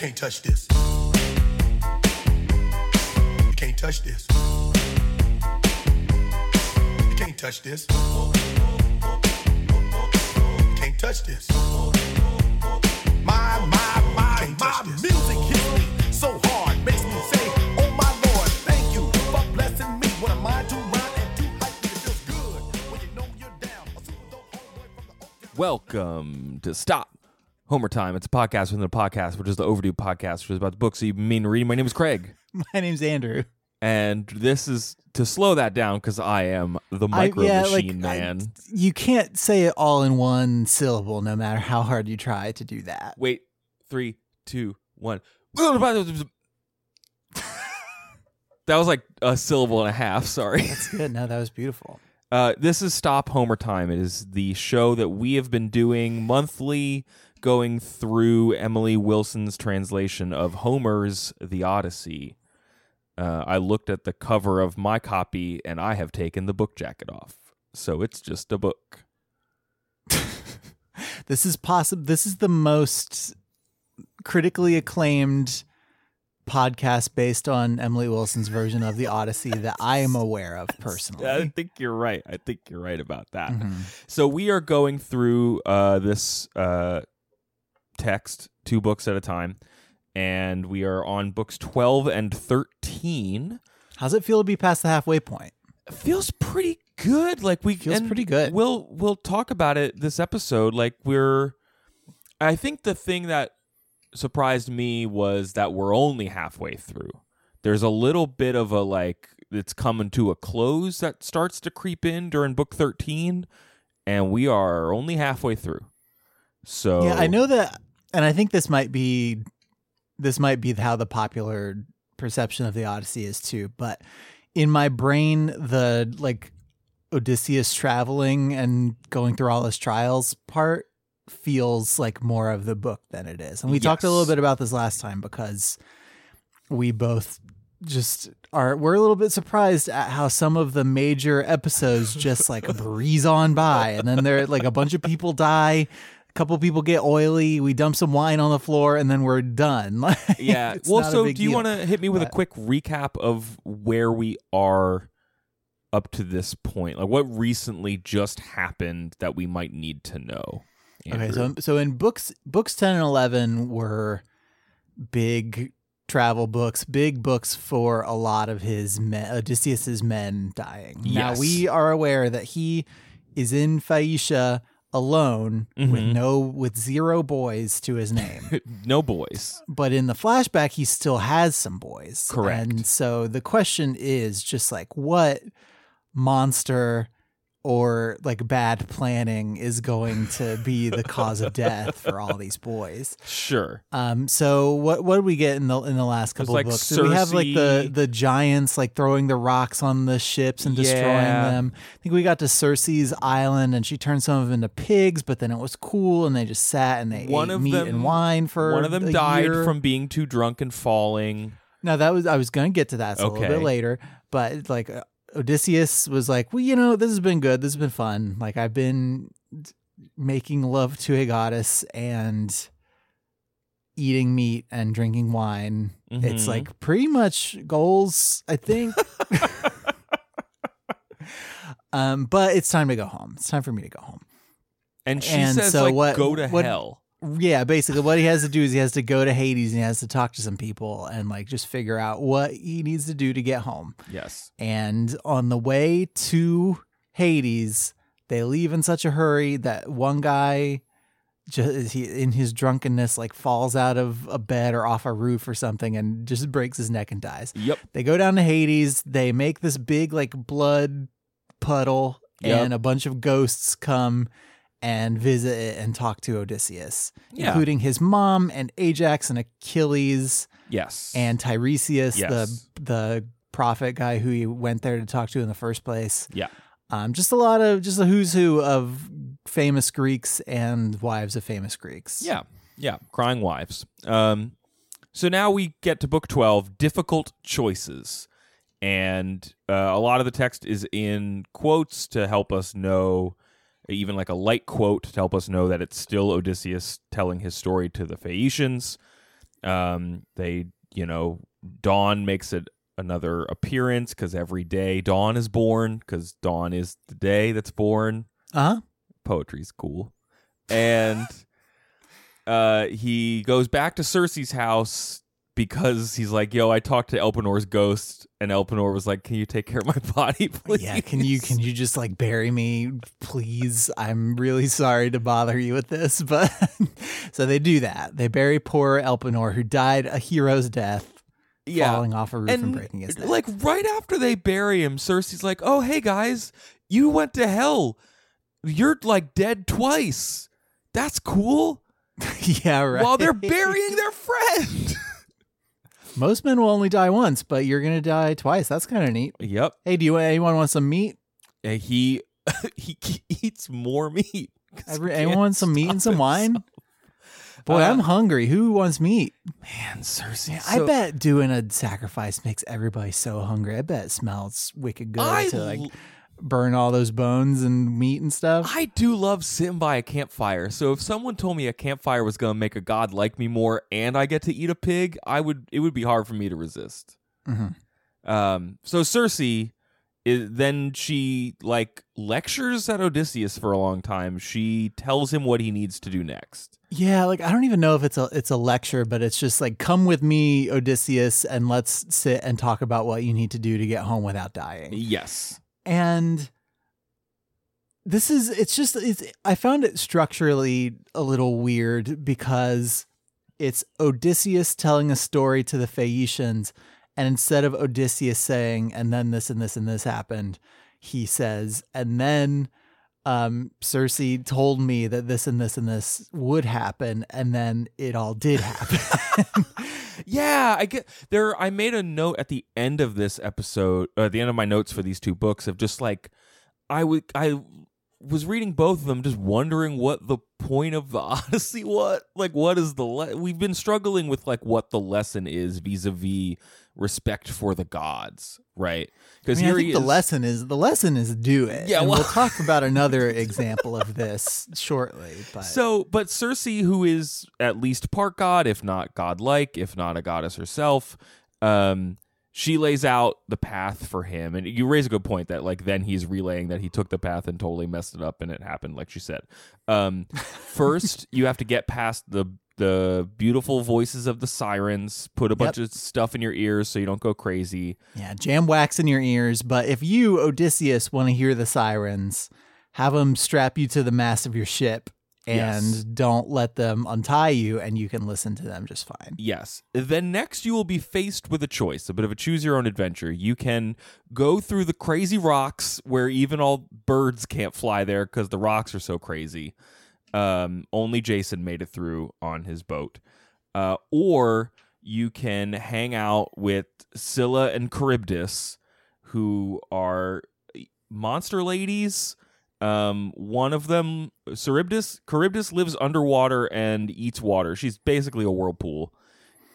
can't touch this. You can't touch this. You can't touch this. You can't touch this. My, my, my, my music hits me so hard, makes me say, Oh my Lord, thank you for blessing me. What am I to rhyme and to hype me? It feels good when you know you're down. A super dope homeboy from the Oak Welcome to Stop Homer Time. It's a podcast within a podcast, which is the Overdue podcast, which is about the books you mean reading. My name is Craig, My name's Andrew. and this is to slow that down because I am the micro machine man. you can't say it all in one syllable, no matter how hard you try to do that. Wait, three, two, one. that was like a syllable and a half. Sorry. That's good. No, that was beautiful. Uh, this is Stop Homer Time. It is the show that we have been doing monthly, going through Emily Wilson's translation of Homer's The Odyssey. Uh, I looked at the cover of my copy and I have taken the book jacket off. So it's just a book. This is possible. This is the most critically acclaimed podcast based on Emily Wilson's version of the Odyssey that I am aware of personally. I think you're right. I think you're right about that. So we are going through uh, this uh, text two books at a time, and we are on books twelve and thirteen. How's it feel to be past the halfway point? It feels pretty good. Like we Feels pretty good. We'll we'll talk about it this episode. Like we're, I think the thing that surprised me was that we're only halfway through. There's a little bit of a like it's coming to a close that starts to creep in during book thirteen, and we are only halfway through. So Yeah, I know that, and I think this might be this might be how the popular perception of the Odyssey is too. But in my brain, the like Odysseus traveling and going through all his trials part feels like more of the book than it is. And we talked a little bit about this last time because we both just are we're a little bit surprised at how some of the major episodes just like breeze on by and then there like a bunch of people die a couple people get oily we dump some wine on the floor and then we're done Like, yeah. well, so do you want to hit me with a quick recap of where we are up to this point? Like what recently just happened that we might need to know? Okay, so so in books books 10 and 11 were big travel books, big books for a lot of his men, Odysseus's men dying. Now we are aware that he is in Phaeacia alone with Mhm. no with zero boys to his name. no boys. but in the flashback he still has some boys. Correct. And so the question is just like what monster or like bad planning is going to be the cause of death for all these boys. Sure. Um so what what did we get in the in the last couple like, of books? Did we have like the the giants like throwing the rocks on the ships and destroying Yeah. them. I think we got to Circe's island and she turned some of them into pigs, but then it was cool and they just sat and they One ate of meat them- and wine for One of them died year. from being too drunk and falling. No, that was I was going to get to that so a little bit later, but like Odysseus was like, "Well, you know, this has been good. This has been fun. Like I've been making love to a goddess and eating meat and drinking wine. It's Mhm. like pretty much goals, I think. um, but it's time to go home. It's time for me to go home. And she And says so like what- go to what- hell. Yeah, basically what he has to do is he has to go to Hades and he has to talk to some people and like just figure out what he needs to do to get home. Yes. And on the way to Hades, they leave in such a hurry that one guy just he in his drunkenness like falls out of a bed or off a roof or something and just breaks his neck and dies. Yep. They go down to Hades, they make this big like blood puddle Yep. and a bunch of ghosts come and visit it and talk to Odysseus, Yeah. including his mom and Ajax and Achilles Yes. and Tiresias, Yes. the the prophet guy who he went there to talk to in the first place. yeah. Um, just a lot of just a who's who of famous Greeks and wives of famous Greeks. Yeah, yeah, crying wives. Um, so now we get to book twelve, difficult choices, and uh, a lot of the text is in quotes to help us know, even like a light quote to help us know that it's still Odysseus telling his story to the Phaeacians. Um, they, you know, Dawn makes it another appearance because every day Dawn is born because Dawn is the day that's born. Uh huh. Poetry's cool, and uh, he goes back to Circe's house because he's like, "Yo, I talked to Elpenor's ghost," and Elpenor was like, "Can you take care of my body, please?" Yeah, can you can you just like bury me, please? I'm really sorry to bother you with this, but so they do that. They bury poor Elpenor, who died a hero's death, yeah. falling off a roof and, breaking his neck. like right after they bury him, Circe's like, "Oh, hey guys, you went to hell. You're like dead twice. That's cool." yeah, right. While they're burying their friend. Most men will only die once, but you're gonna die twice. That's kind of neat. yep. Hey, do you anyone want some meat? And he he eats more meat. Every, anyone want some meat and some wine? himself. Boy, Uh, I'm hungry. Who wants meat? Man, Circe. I so- bet doing a sacrifice makes everybody so hungry. I bet it smells wicked good I to like burn all those bones and meat and stuff. I do love sitting by a campfire. So if someone told me a campfire was going to make a god like me more and I get to eat a pig, I would it would be hard for me to resist. Mhm. Um so Circe is, then she like lectures at Odysseus for a long time. She tells him what he needs to do next. Yeah, like I don't even know if it's a it's a lecture, but it's just like come with me, Odysseus, and let's sit and talk about what you need to do to get home without dying. Yes. And this is it's just it's I found it structurally a little weird because it's Odysseus telling a story to the Phaeacians, and instead of Odysseus saying, and then this and this and this happened, he says, and then um Circe told me that this and this and this would happen, and then it all did happen. Yeah, I get there. I made a note at the end of this episode, uh, at the end of my notes for these two books, of just like I would, I was reading both of them, just wondering what the point of the Odyssey. What, like, what is the? Le- We've been struggling with like what the lesson is vis-a-vis respect for the gods, right? I Because mean, I here think he the is. lesson is the lesson is do it. Yeah, and well- we'll talk about another example of this shortly. But So, but Circe, who is at least part god, if not godlike, if not a goddess herself, um, she lays out the path for him. And you raise a good point that, like, then he's relaying that he took the path and totally messed it up, and it happened, like she said. Um, first, you have to get past the the beautiful voices of the sirens. Put a bunch of stuff in your ears so you don't go crazy. Yeah, jam wax in your ears. But if you, Odysseus, want to hear the sirens, have them strap you to the mast of your ship and Yes. don't let them untie you, and you can listen to them just fine. Yes. Then next you will be faced with a choice, a bit of a choose your own adventure. You can go through the crazy rocks where even all birds can't fly there because the rocks are so crazy. Um, only Jason made it through on his boat. Uh, or you can hang out with Scylla and Charybdis, who are monster ladies. Um, one of them, Charybdis, Charybdis lives underwater and eats water. She's basically a whirlpool.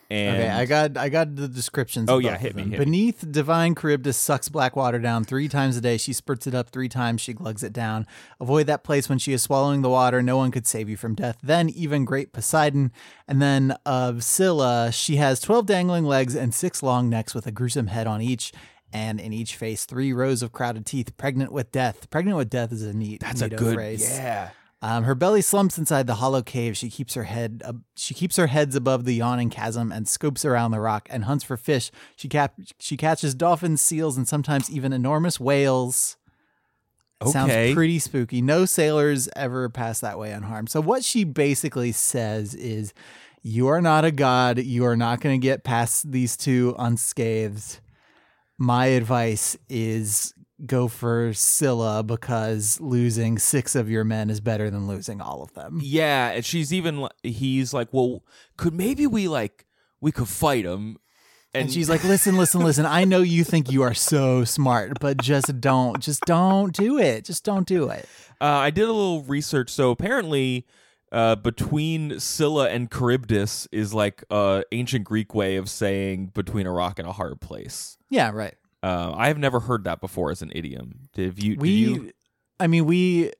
And okay, I got I got the descriptions. Oh, yeah, hit me, hit me. Beneath divine Charybdis sucks black water down three times a day. She spurts it up three times. She glugs it down. Avoid that place when she is swallowing the water. No one could save you from death. Then even great Poseidon, and then of Scylla, she has twelve dangling legs and six long necks with a gruesome head on each. And in each face, three rows of crowded teeth, pregnant with death. Pregnant with death is a neat, that's a good phrase. yeah. Um, her belly slumps inside the hollow cave. She keeps her head. Uh, she keeps her heads above the yawning chasm and scopes around the rock and hunts for fish. She cap. She catches dolphins, seals, and sometimes even enormous whales. Okay. Sounds pretty spooky. No sailors ever pass that way unharmed. So what she basically says is, "You are not a god. You are not going to get past these two unscathed." My advice is go for Scylla because losing six of your men is better than losing all of them. Yeah, and she's even he's like, "Well, could maybe we like we could fight him?" And she's like, listen, listen, listen. I know you think you are so smart, but just don't, just don't do it. Just don't do it. Uh, I did a little research. So apparently, uh, between Scylla and Charybdis is like a ancient Greek way of saying between a rock and a hard place. Yeah, right. Uh, I have never heard that before as an idiom. Did you? did We, you? I mean, we,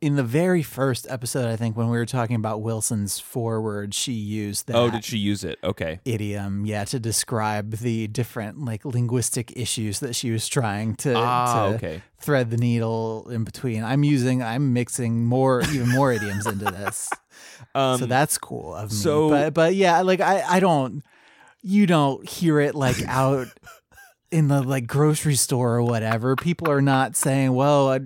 in the very first episode, I think when we were talking about Wilson's forward, she used that Oh, did she use it? Okay. idiom, yeah, to describe the different like linguistic issues that she was trying to, Ah, to okay. thread the needle in between. I'm using, I'm mixing more, even more idioms into this. Um, so that's cool of me. so- but but yeah, like I I don't you don't hear it like out in the like grocery store or whatever. People are not saying, "Well, uh,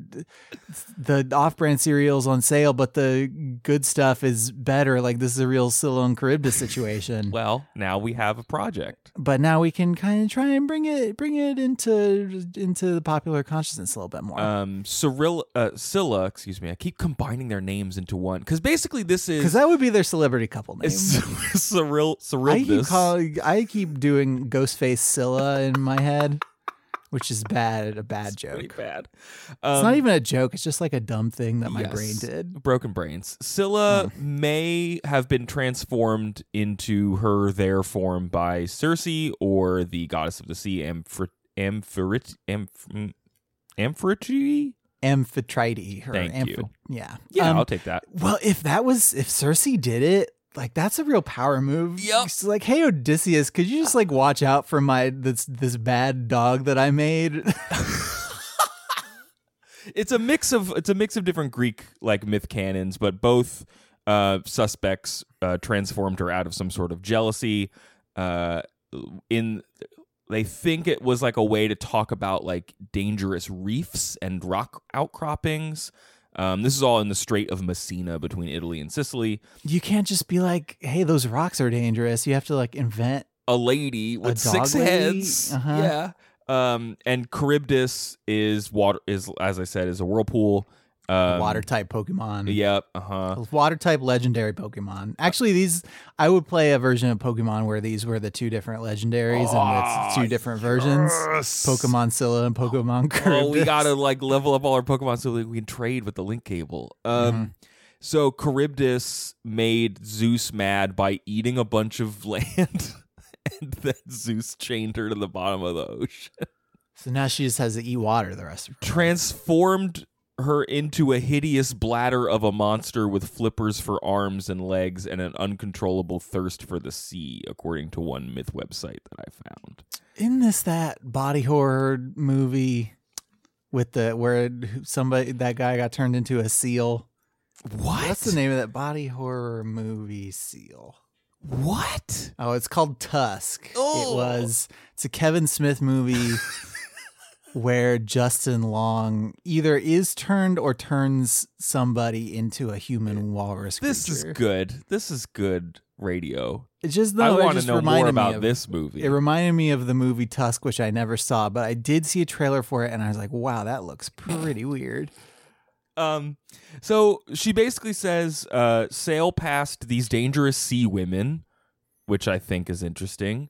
the off-brand cereal's on sale, but the good stuff is better." Like this is a real Scylla and Charybdis situation. well, now we have a project. but now we can kind of try and bring it bring it into into the popular consciousness a little bit more. Um, Cyril, uh, Scylla, excuse me. I keep combining their names into one because basically this is Because that would be their celebrity couple name. is Cyril. I keep Cyril. calling, I keep doing Ghostface Scylla in my head, which is bad, a bad Pretty joke. bad. it's Um, not even a joke. It's just like a dumb thing that my brain did. Broken brains. Scylla Hmm. may have been transformed into her their form by Circe or the goddess of the sea, Amphr- Amphirit- Amph- Amphitrite. Amphitrite. Thank amphi- you. Yeah. Yeah, Um, I'll take that. well, if that was, if Circe did it, like that's a real power move. Yep. It's like, hey Odysseus, could you just like watch out for my this this bad dog that I made? It's a mix of it's a mix of different Greek like myth canons, but both uh, suspects uh, transformed her out of some sort of jealousy. Uh, in they think it was like a way to talk about like dangerous reefs and rock outcroppings. Um, this is all in the Strait of Messina between Italy and Sicily. you can't just be like, hey, those rocks are dangerous. You have to like invent. A lady with dog six lady? heads. Uh-huh. Yeah. Um, and Charybdis is water is as I said is a whirlpool. Um, water type Pokemon. Yep. Uh huh. Water type legendary Pokemon. Actually, these I would play a version of Pokemon where these were the two different legendaries and it's two different versions. Pokemon Scylla and Pokemon Charybdis. Oh, we gotta like level up all our Pokemon so that we can trade with the link cable. Um, Mm-hmm. so Charybdis made Zeus mad by eating a bunch of land, and then Zeus chained her to the bottom of the ocean, So now she just has to eat water the rest of her. transformed her into a hideous bladder of a monster with flippers for arms and legs and an uncontrollable thirst for the sea, according to one myth website that I found. Isn't this that body horror movie with the where somebody that guy got turned into a seal? What? What's the name of that body horror movie? Seal. What? Oh, it's called Tusk. Oh. It was. It's a Kevin Smith movie where Justin Long either is turned or turns somebody into a human walrus creature. This is good. This is good radio. It just I want to know more about of- this movie. It reminded me of the movie Tusk, which I never saw, but I did see a trailer for it, and I was like, "Wow, that looks pretty weird." um, so she basically says, uh, "Sail past these dangerous sea women," which I think is interesting.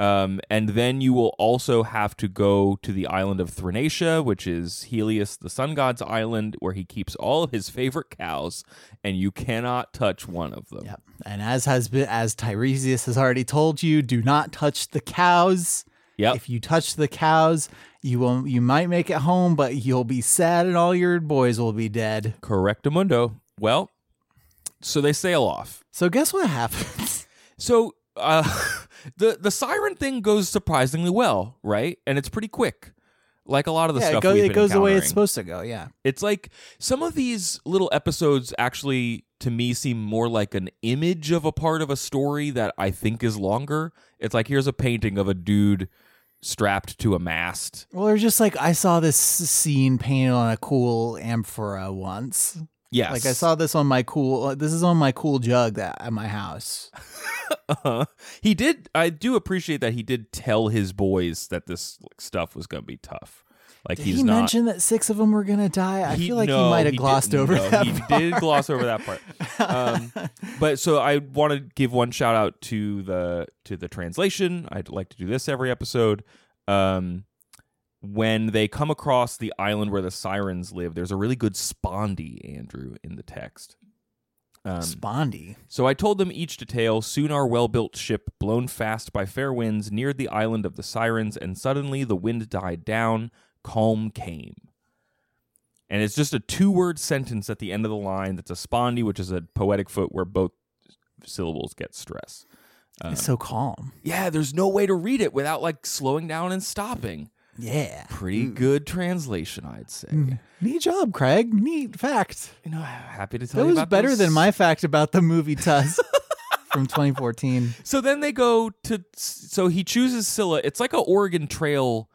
Um, and then you will also have to go to the island of Thrinacia, which is Helios, the sun god's island, where he keeps all of his favorite cows, and you cannot touch one of them. Yep. And as has been, as Tiresias has already told you, do not touch the cows. Yep. If you touch the cows, you will you might make it home, but you'll be sad, and all your boys will be dead. Correct, Correctamundo. Well, so they sail off. So guess what happens? So uh, the the siren thing goes surprisingly well, right? And it's pretty quick, like a lot of the yeah, it, stuff. go, we've it goes the way it's supposed to go. Yeah. It's like some of these little episodes actually, to me, seem more like an image of a part of a story that I think is longer. It's like here's a painting of a dude strapped to a mast. Well, they're just like I saw this scene painted on a cool amphora once. Yes, Like I saw this on my cool. uh, This is on my cool jug that at my house. Uh-huh. He did. I do appreciate that he did tell his boys that this stuff was going to be tough. Like Did he's he not. mention that six of them were gonna die? I He- feel like no, he might have glossed over No, that. He part. did gloss over that part. Um, but so I want to give one shout out to the to the translation. I'd like to do this every episode. Um, when they come across the island where the sirens live, there's a really good spondee Andrew in the text. Um, Spondee. so I told them each detail. Soon our well built ship, blown fast by fair winds, neared the island of the sirens, and suddenly the wind died down. Calm came. And it's just a two word sentence at the end of the line that's a spondee, which is a poetic foot where both syllables get stress. it's so calm. Yeah, there's no way to read it without like slowing down and stopping. Yeah. Pretty mm. good translation, I'd say. Mm. Neat job, Craig. Neat fact. You know, happy to tell you. That you was about better those. than my fact about the movie Tusk from 2014. So then they go to. So he chooses Scylla. It's like a Oregon Trail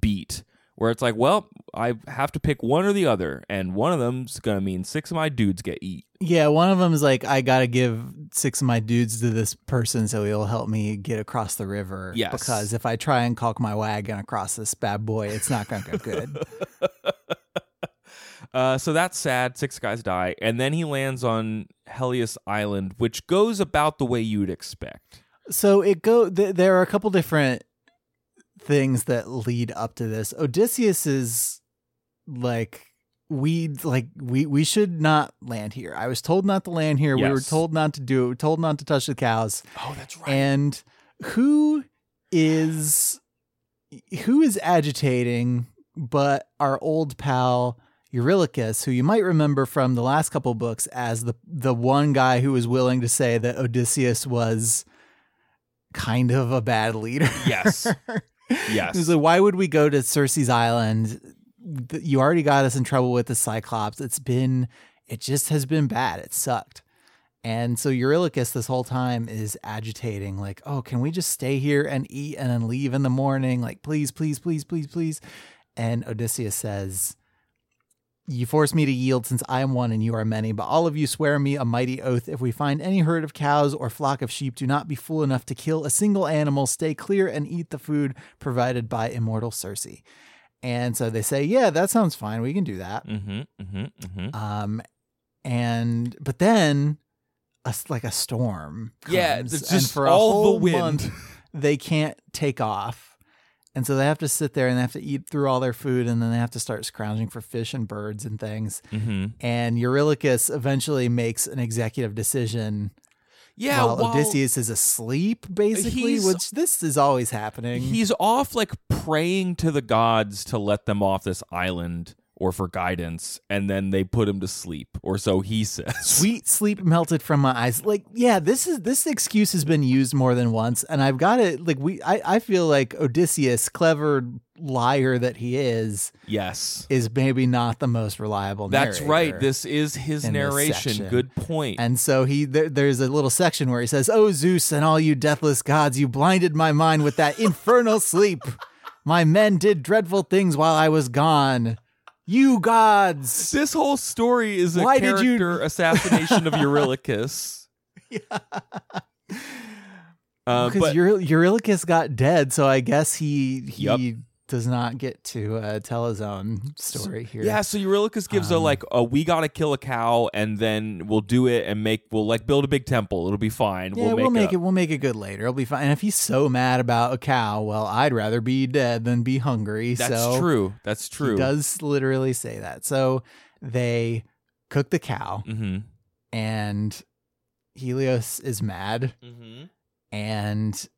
beat where it's like, well, I have to pick one or the other, and one of them's gonna mean six of my dudes get eat. Yeah, one of them is like, I got to give six of my dudes to this person so he'll help me get across the river. Yes. Because if I try and caulk my wagon across this bad boy, it's not going to go good. Uh, so that's sad. Six guys die, and then he lands on Helios Island, which goes about the way you'd expect. so it go. Th- there are a couple different things that lead up to this. Odysseus is like we like we we should not land here. I was told not to land here. We were told not to do it. We were told not to touch the cows. Oh, that's right. And who is who is agitating but our old pal Eurylochus, who you might remember from the last couple books as the the one guy who was willing to say that Odysseus was kind of a bad leader. Yes. Yes. Like, why would we go to Circe's island? You already got us in trouble with the Cyclops. It's been, it just has been bad. It sucked. And so Eurylochus this whole time is agitating, like, oh, can we just stay here and eat and then leave in the morning? Like, please, please, please, please, please. And Odysseus says, You force me to yield since I am one and you are many, but all of you swear me a mighty oath. If we find any herd of cows or flock of sheep, do not be fool enough to kill a single animal. Stay clear and eat the food provided by immortal Circe. And so they say, Yeah, that sounds fine. We can do that. Mm-hmm. Mm-hmm. Mm-hmm. Um, and but then a like a storm. Yeah, it's just for all the wind. month, they can't take off, and so they have to sit there and they have to eat through all their food, and then they have to start scrounging for fish and birds and things. Mm-hmm. And Eurylochus eventually makes an executive decision Yeah, while while Odysseus is asleep, basically, which this is always happening. he's off like praying to the gods to let them off this island or for guidance, and then they put him to sleep, or so he says. Sweet sleep melted from my eyes. Like, yeah, this is this excuse has been used more than once, and I've got it. Like, we, I, I feel like Odysseus, clever liar that he is, Yes. is maybe not the most reliable. That's right. This is his narration. Good point. And so he there, there's a little section where he says, "Oh Zeus and all you deathless gods, you blinded my mind with that infernal sleep. My men did dreadful things while I was gone. You gods." this whole story is a Why did you- character assassination of Eurylochus. yeah. Uh, because but Eurylochus got dead, so I guess he he Yup. Does not get to uh, tell his own story here. yeah, so Eurylochus gives a Um, like a we gotta kill a cow and then we'll do it and make we'll like build a big temple. It'll be fine. Yeah, we'll make, it. We'll make it good later. It'll be fine. And if he's so mad about a cow, well, I'd rather be dead than be hungry. That's so true. That's true. He does literally say that. So they cook the cow, Mm-hmm. and Helios is mad, Mm-hmm. and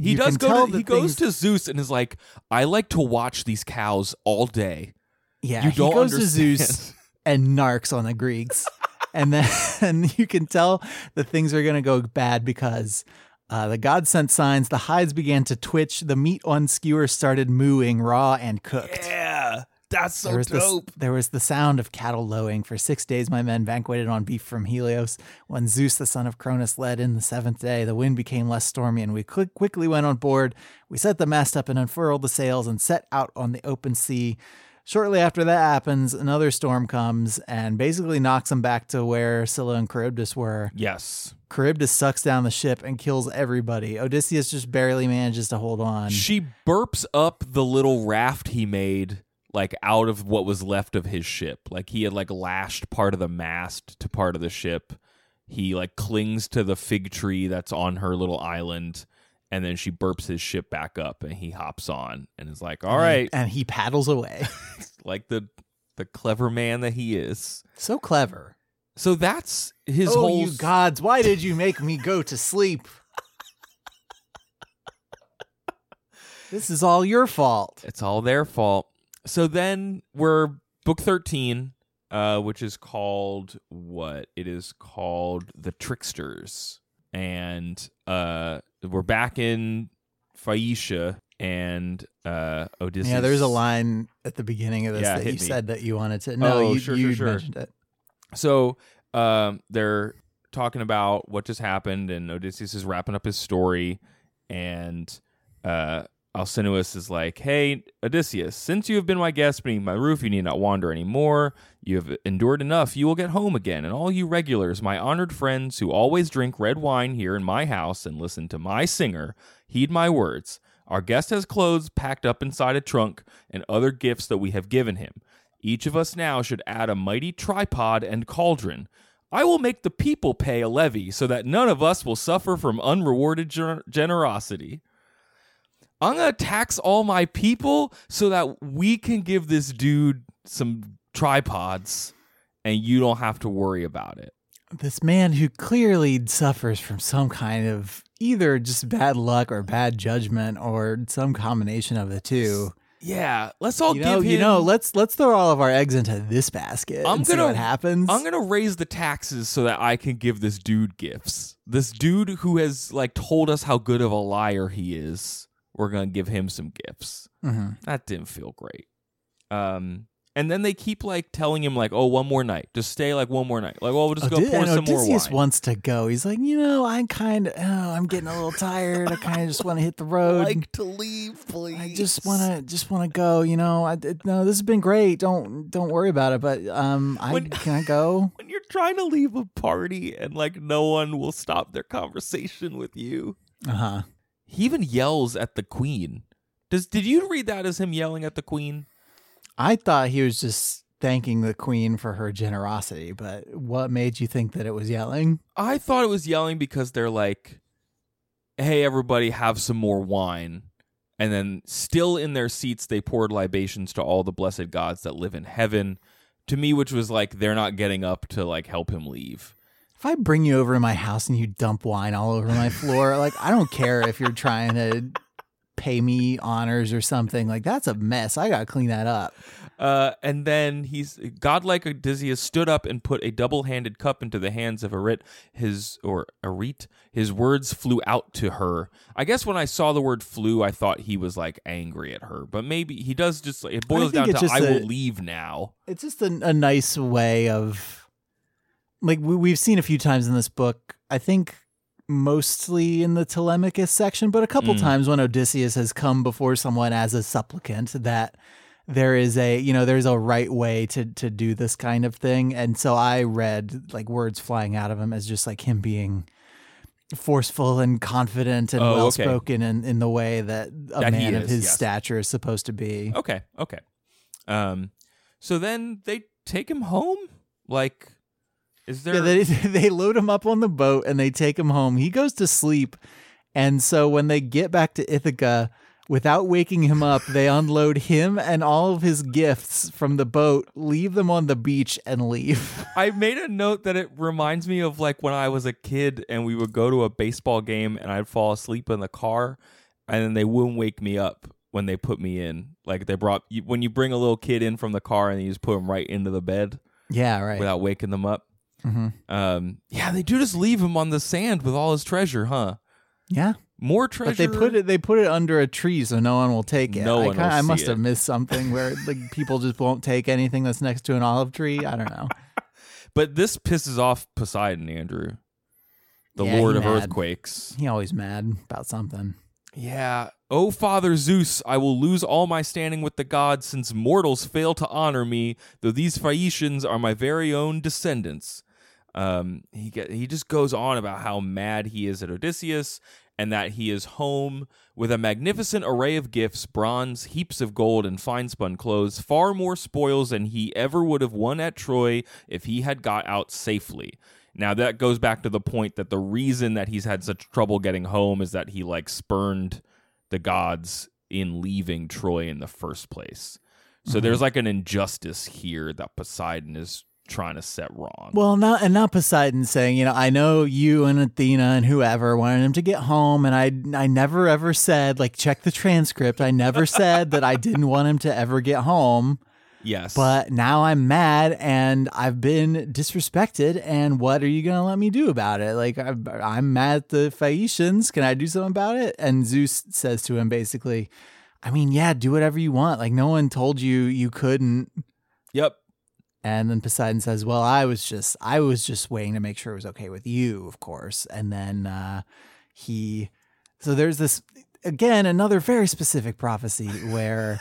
He you does go. To, he goes to Zeus and is like, "I like to watch these cows all day." yeah. you he don't goes understand. to Zeus and narcs on the Greeks, and then and you can tell that things are going to go bad because. Uh, the god sent signs. The hides began to twitch. The meat on skewers started mooing, raw and cooked. Yeah, that's so there was this- dope. there was the sound of cattle lowing. For six days, my men banqueted on beef from Helios. When Zeus, the son of Cronus, led in the seventh day, the wind became less stormy, and we quick, quickly went on board. We set the mast up and unfurled the sails and set out on the open sea. Shortly after that happens, another storm comes and basically knocks them back to where Scylla and Charybdis were. Yes, Charybdis sucks down the ship and kills everybody. Odysseus just barely manages to hold on. she burps up the little raft he made like out of what was left of his ship. Like he had like lashed part of the mast to part of the ship. He like clings to the fig tree that's on her little island. And then she burps his ship back up, and he hops on and is like, "All right," And he paddles away. like the the clever man that he is. so clever. So that's his oh, whole. you gods, why did you make me go to sleep? this is all your fault. It's all their fault. So then we're book 13 uh which is called what it is called the tricksters and uh we're back in phaeacia and uh odysseus Yeah, there's a line at the beginning of this Yeah, that you me. said that you wanted to. No, Oh, you, sure, sure, you sure. mentioned it. so um they're talking about what just happened and odysseus is wrapping up his story and uh Alcinous is like, Hey, Odysseus, since you have been my guest beneath my roof, you need not wander any more. You have endured enough. You will get home again. And all you regulars, my honored friends who always drink red wine here in my house and listen to my singer, heed my words. Our guest has clothes packed up inside a trunk and other gifts that we have given him. Each of us now should add a mighty tripod and cauldron. I will make the people pay a levy so that none of us will suffer from unrewarded gener- generosity. I'm going to tax all my people so that we can give this dude some tripods and you don't have to worry about it. This man who clearly suffers from some kind of either just bad luck or bad judgment or some combination of the two. Yeah, let's all You know, give him you know, let's let's throw all of our eggs into this basket I'm and see gonna- what happens. I'm gonna raise the taxes so that I can give this dude gifts. This dude who has like told us how good of a liar he is, we're gonna give him some gifts. Mhm. That didn't feel great. Um, and then they keep like telling him like, oh, one more night, just stay like one more night. Like, well, we'll just go Odi- pour some more wine. wants to go. He's like, you know, I'm kind of, oh, I'm getting a little tired. I kind of just want to hit the road. Like to leave, please. I just want to, just want to go. You know, I no, this has been great. Don't, don't worry about it. But um, I When- can I go? when you're trying to leave a party and like no one will stop their conversation with you. Uh huh. He even yells at the queen. Does did you read that as him yelling at the queen? I thought he was just thanking the queen for her generosity, but what made you think that it was yelling? I thought it was yelling because they're like, "Hey, everybody, have some more wine," and then still in their seats, they poured libations to all the blessed gods that live in heaven. To me, which was like they're not getting up to like help him leave. If I bring you over to my house and you dump wine all over my floor, like I don't care if you're trying to pay me honors or something. Like that's a mess. I gotta clean that up. Uh, and then he's godlike Odysseus stood up and put a double-handed cup into the hands of Arit. His or Arit. His words flew out to her. I guess when I saw the word "flew," I thought he was like angry at her, but maybe he does just. It boils down to "I a- will leave now." It's just a, a nice way of, like we, we've seen a few times in this book. I think mostly in the Telemachus section, but a couple Mm. times when Odysseus has come before someone as a supplicant that there is a you know there's a right way to to do this kind of thing and so i read like words flying out of him as just like him being forceful and confident and Oh, well spoken in, in the way that a That man of his yes. stature is supposed to be Okay, okay. Um, so then they take him home. Like, is there? Yeah, they they load him up on the boat and they take him home. He goes to sleep, and so when they get back to Ithaca, without waking him up, they unload him and all of his gifts from the boat, leave them on the beach, and leave. I made a note that it reminds me of like when I was a kid and we would go to a baseball game and I'd fall asleep in the car and then they wouldn't wake me up when they put me in. Like they brought you, when you bring a little kid in from the car and you just put them right into the bed Yeah, right. without waking them up. Hmm Um, yeah, they do just leave him on the sand with all his treasure, huh? Yeah, More treasure. but they put it they put it under a tree so no one will take it. No I, one kinda- I must it. have missed something where like people just won't take anything that's next to an olive tree. I don't know. But this pisses off Poseidon, Andrew, the Yeah, Lord of mad. Earthquakes. He always mad about something. Yeah. O Father Zeus, I will lose all my standing with the gods since mortals fail to honor me, though these Phaeacians are my very own descendants. Um, he get, he just goes on about how mad he is at Odysseus and that he is home with a magnificent array of gifts, bronze, heaps of gold, and fine spun clothes, far more spoils than he ever would have won at Troy if he had got out safely. Now that goes back to the point that the reason that he's had such trouble getting home is that he like spurned the gods in leaving Troy in the first place. So Mm-hmm. there's like an injustice here that Poseidon is trying to set wrong. Well, not and not Poseidon saying, you know, I know you and Athena and whoever wanted him to get home, and I I never ever said like check the transcript. I never said that I didn't want him to ever get home. Yes. But now I'm mad and I've been disrespected. And what are you going to let me do about it? Like, I'm, I'm mad at the Phaeacians. Can I do something about it? And Zeus says to him basically, I mean, yeah, do whatever you want. Like, no one told you you couldn't. And then Poseidon says, "Well, I was just I was just waiting to make sure it was okay with you, of course." And then uh, he, so there's this again another very specific prophecy where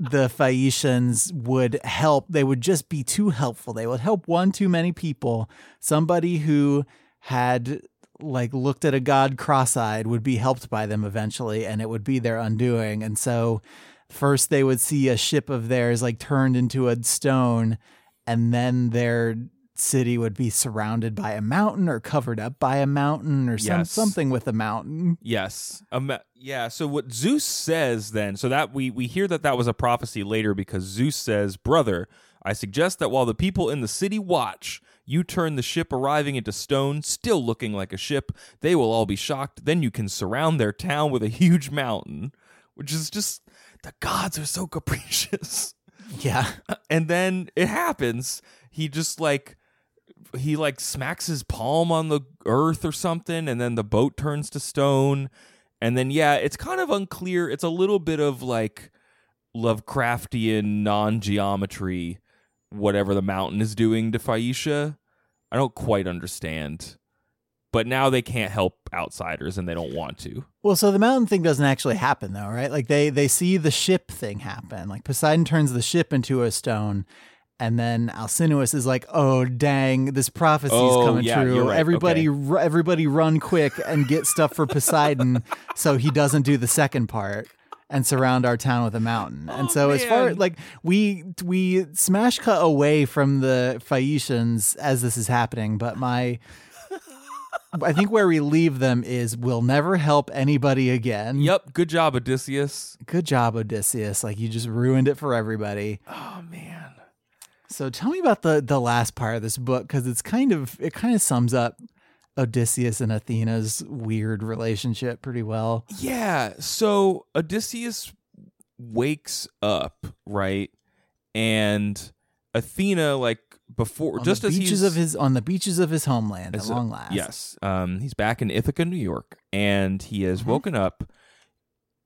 the Phaeacians would help. They would just be too helpful. They would help one too many people. Somebody who had like looked at a god cross-eyed would be helped by them eventually, and it would be their undoing. And so first they would see a ship of theirs like turned into a stone and then their city would be surrounded by a mountain or covered up by a mountain or some Yes. something with a mountain Yes. Um, yeah. So what Zeus says then, so that we we hear that that was a prophecy later because Zeus says, "Brother, I suggest that while the people in the city watch, you turn the ship arriving into stone, still looking like a ship. They will all be shocked. Then you can surround their town with a huge mountain." Which is just the gods are so capricious. yeah and then it happens. He just like he like smacks his palm on the earth or something, and then the boat turns to stone. And then yeah, it's kind of unclear. It's a little bit of like Lovecraftian non-geometry, whatever the mountain is doing to Phaeacia. I don't quite understand. But now they can't help outsiders and they don't want to. well so the mountain thing doesn't actually happen though right like they they see the ship thing happen like poseidon turns the ship into a stone and then Alcinous is like, "Oh dang, this prophecy is Oh, coming yeah, true. right. Everybody, ru- everybody, run quick and get stuff for Poseidon, so he doesn't do the second part and surround our town with a mountain." and Oh, so, as far like we we smash cut away from the Phaeacians as this is happening, but my I think where we leave them is we'll never help anybody again. Yep, good job, Odysseus. Good job, Odysseus. Like you just ruined it for everybody. Oh man. So tell me about the the last part of this book because it's kind of it kind of sums up Odysseus and Athena's weird relationship pretty well. Yeah. So Odysseus wakes up, right? And Athena, like before, On just the as beaches he's of his on the beaches of his homeland at long last. Yes. Um, he's back in Ithaca, New York, and he has Mm-hmm. woken up.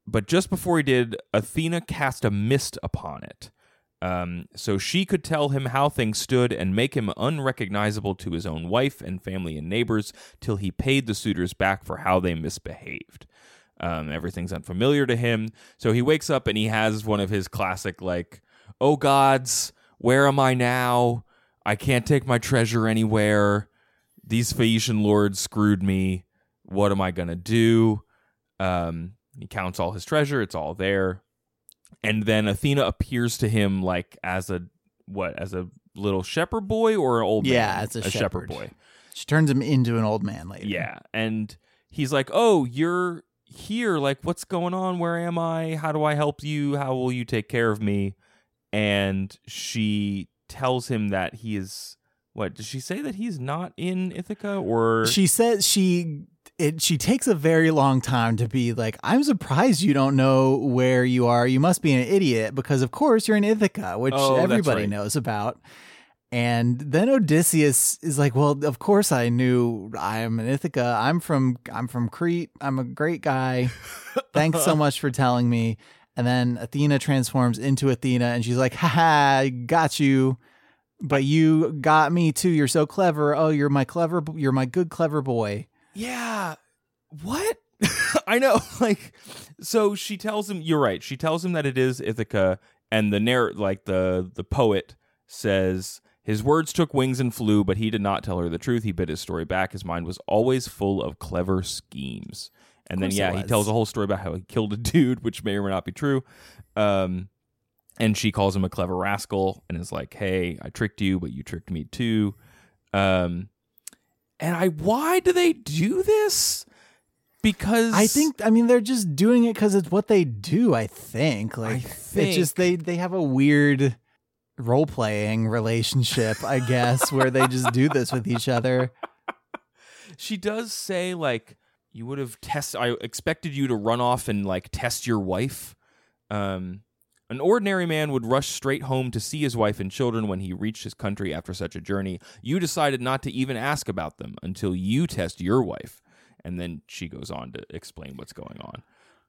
But just before he did, Athena cast a mist upon it. Um, so she could tell him how things stood and make him unrecognizable to his own wife and family and neighbors till he paid the suitors back for how they misbehaved. Um, everything's unfamiliar to him. So he wakes up and he has one of his classic, like, oh gods, where am I now? I can't take my treasure anywhere. These Phaeacian lords screwed me. What am I going to do? Um, he counts all his treasure, it's all there. And then Athena appears to him like as a what, as a little shepherd boy or an old Yeah, man? as a shepherd shepherd. boy. She turns him into an old man later. Yeah. And he's like, Oh, you're here. Like, what's going on? Where am I? How do I help you? How will you take care of me? And she tells him that he is. What does she say that he's not in Ithaca or She says she it she takes a very long time to be like, I'm surprised you don't know where you are. You must be an idiot because of course you're in Ithaca, which Oh, everybody right. knows about. And then Odysseus is like, "Well, of course I knew I am in Ithaca. I'm from I'm from Crete. I'm a great guy. Thanks so much for telling me." And then Athena transforms into Athena and she's like, "Haha, got you." But you got me too. You're so clever. Oh, you're my clever you're my good clever boy. Yeah. What? I know. Like, so she tells him. You're right. She tells him that it is Ithaca, and the narr like the the poet says his words took wings and flew, but he did not tell her the truth. He bit his story back. His mind was always full of clever schemes. And then yeah, he tells a whole story about how he killed a dude, which may or may not be true. Um, and she calls him a clever rascal and is like, "Hey, I tricked you, but you tricked me too." Um, and I why do they do this? Because I think I mean they're just doing it because it's what they do. I think like it's just they they have a weird role playing relationship, I guess, where they just do this with each other. she does say like you would have test. I expected you to run off and like test your wife. Um, An ordinary man would rush straight home to see his wife and children when he reached his country after such a journey. You decided not to even ask about them until you test your wife. And then she goes on to explain what's going on.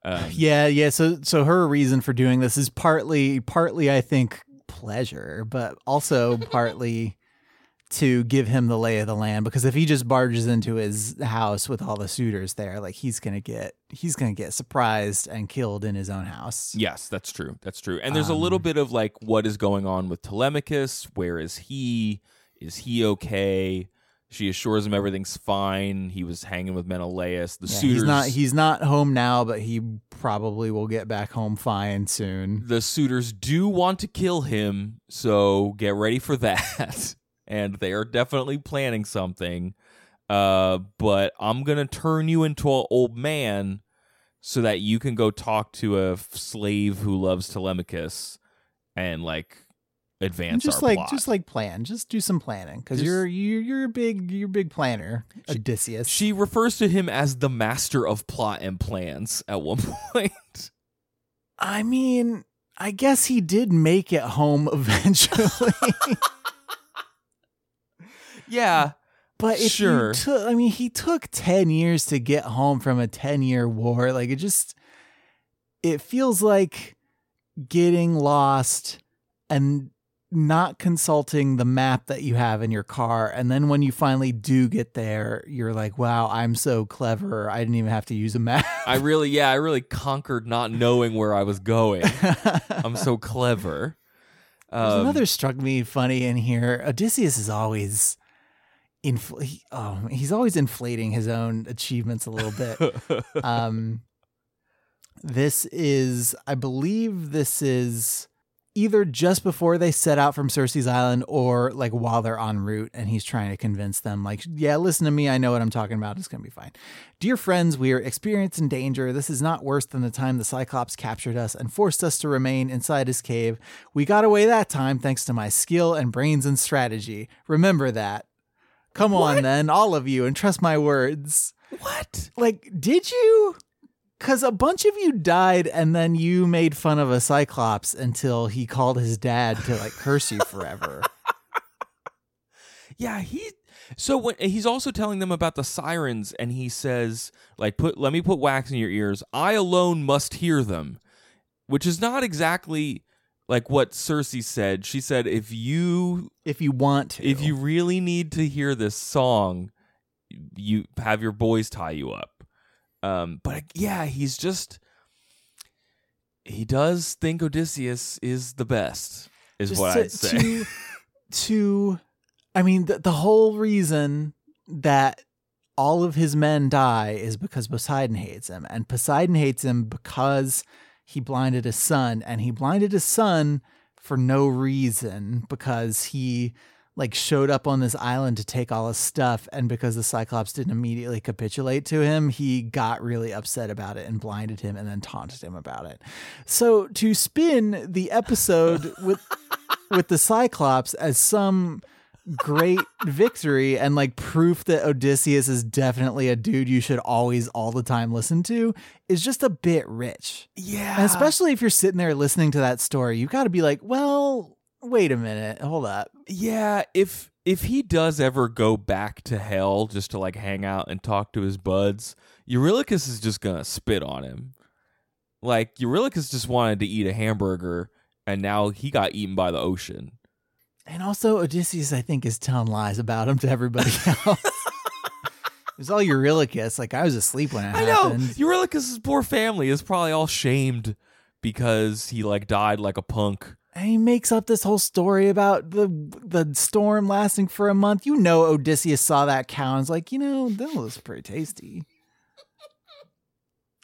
Um, Yeah, yeah. So so her reason for doing this is partly partly I think pleasure, but also partly to give him the lay of the land because if he just barges into his house with all the suitors there, like he's to get he's to get surprised and killed in his own house. Yes, that's true. That's true. And there's a little Um, bit of like what is going on with Telemachus? Where is he? Is he okay? She assures him everything's fine. He was hanging with Menelaus. The Yeah, suitors he's not he's not home now, but he probably will get back home fine soon. the suitors do want to kill him, so get ready for that. and they are definitely planning something. Uh, but I'm gonna turn you into an old man so that you can go talk to a f- slave who loves Telemachus and like advance just our like plot. just like plan, just do some planning because you're you're you're a big you're a big planner, Odysseus. she refers to him as the master of plot and plans at one point. I mean, I guess he did make it home eventually. yeah, but if Sure. you took, I mean, he took 10 years to get home from a 10 year war. Like it just, it feels like getting lost and not consulting the map that you have in your car. And then when you finally do get there, you're like, wow, I'm so clever. I didn't even have to use a map. I really, yeah, I really conquered not knowing where I was going. I'm so clever. There's Um, another struck me funny in here. Odysseus is always infl- he, oh, he's always inflating his own achievements a little bit. um this is I believe this is either just before they set out from Circe's island or like while they're en route and he's trying to convince them like yeah listen to me I know what I'm talking about it's going to be fine. Dear friends, we are experiencing danger. This is not worse than the time the Cyclops captured us and forced us to remain inside his cave. We got away that time thanks to my skill and brains and strategy. Remember that. Come on then, all of you, and trust my words what? like did you because a bunch of you died and then you made fun of a cyclops until he called his dad to like curse you forever Yeah, he. So when he's also telling them about the sirens, and he says, "Like, put let me put wax in your ears. I alone must hear them," which is not exactly like what Circe said. She said, "If you if you want to if you really need to hear this song, you have your boys tie you up." Um, but yeah, he's just he does think Odysseus is the best, is Just what to, I'd say. to, to i mean the, the whole reason that all of his men die is because poseidon hates him and poseidon hates him because he blinded his son and he blinded his son for no reason because he like showed up on this island to take all his stuff and because the cyclops didn't immediately capitulate to him he got really upset about it and blinded him and then taunted him about it. So to spin the episode with with the cyclops as some great victory and like proof that odysseus is definitely a dude you should always all the time listen to is just a bit rich yeah, and especially if you're sitting there listening to that story you got to be like well wait a minute hold up Yeah, if if he does ever go back to hell just to like hang out and talk to his buds, Eurylochus is just gonna spit on him. Like Eurylochus just wanted to eat a hamburger, and now he got eaten by the ocean. And also, Odysseus, I think, is telling lies about him to everybody else. it was all Eurylochus. Like, I was asleep when it I know happened. Eurylochus's poor family is probably all shamed because he like died like a punk. And he makes up this whole story about the the storm lasting for a month. You know, Odysseus saw that cow and was like, you know, that was pretty tasty.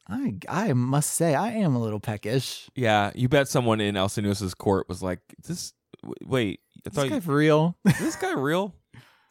I I must say, I am a little peckish. Yeah, you bet someone in Alcinous's court was like, "This, w- wait, I This thought guy you, for real. is this guy real?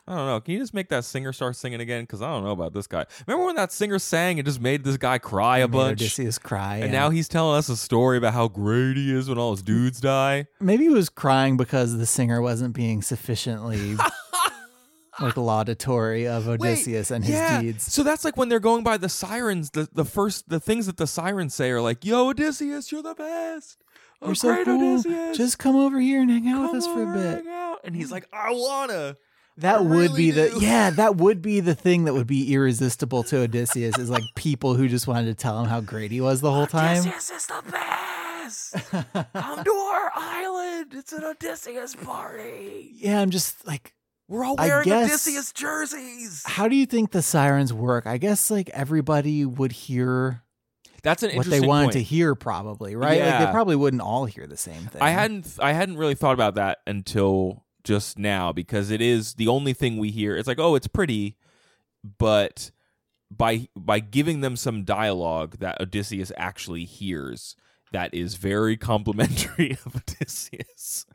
I don't know. Can you just make that singer start singing again? Because I don't know about this guy. Remember when that singer sang and just made this guy cry a Made bunch? Odysseus cry. And yeah. now he's telling us a story about how great he is when all his dudes die. maybe he was crying because the singer wasn't being sufficiently like laudatory of Odysseus and his yeah. deeds. So that's like when they're going by the sirens. The the first the things that the sirens say are like, "Yo, Odysseus, you're the best. Oh, You're so great, cool. Odysseus. Just come over here and hang out Come with us for a bit. hang out." And he's like, "I wanna." That I would be really the yeah, that would be the thing that would be irresistible to Odysseus is like people who just wanted to tell him how great he was the whole time. Odysseus is the best. Come to our island. It's an Odysseus party. Yeah, I'm just like We're all wearing guess- Odysseus jerseys. how do you think the sirens work? I guess like everybody would hear That's an interesting what they wanted point. to hear probably, right? Like they probably wouldn't all hear the same thing. I hadn't I hadn't really thought about that until just now because it is the only thing we hear. It's like, oh, it's pretty, but by by giving them some dialogue that Odysseus actually hears, that is very complimentary of Odysseus.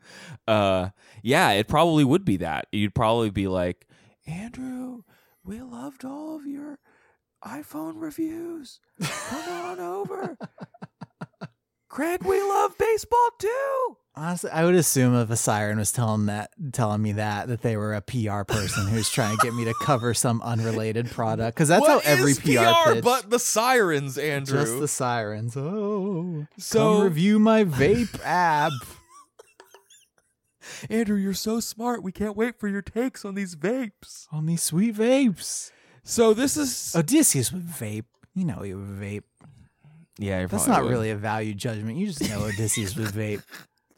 Uh, yeah, it probably would be that. You'd probably be like, Andrew, we loved all of your iPhone reviews. Come on over. Craig, we love baseball too. Honestly, I would assume if a siren was telling that telling me that that they were a PR person who's trying to get me to cover some unrelated product because that's What how every is PR, pitch. but the sirens, Andrew. just the sirens. Oh, So- come review my vape app. Andrew, you're so smart. We can't wait for your takes on these vapes. on these sweet vapes. So this is Odysseus would vape. You know he would vape. yeah. you're That's probably not would. really a value judgment. You just know Odysseus would vape.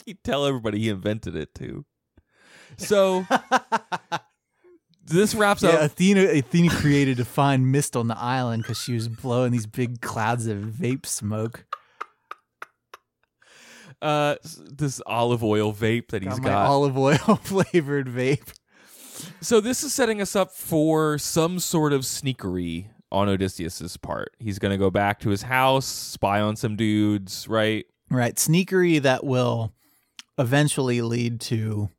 You tell everybody he invented it too. So this wraps Yeah, up. Athena Athena created a fine mist on the island because she was blowing these big clouds of vape smoke. Uh, s- this olive oil vape that he's Got my got. olive oil flavored vape. So this is setting us up for some sort of sneakery on Odysseus's part. He's going to go back to his house, spy on some dudes, right? Right, sneakery that will eventually lead to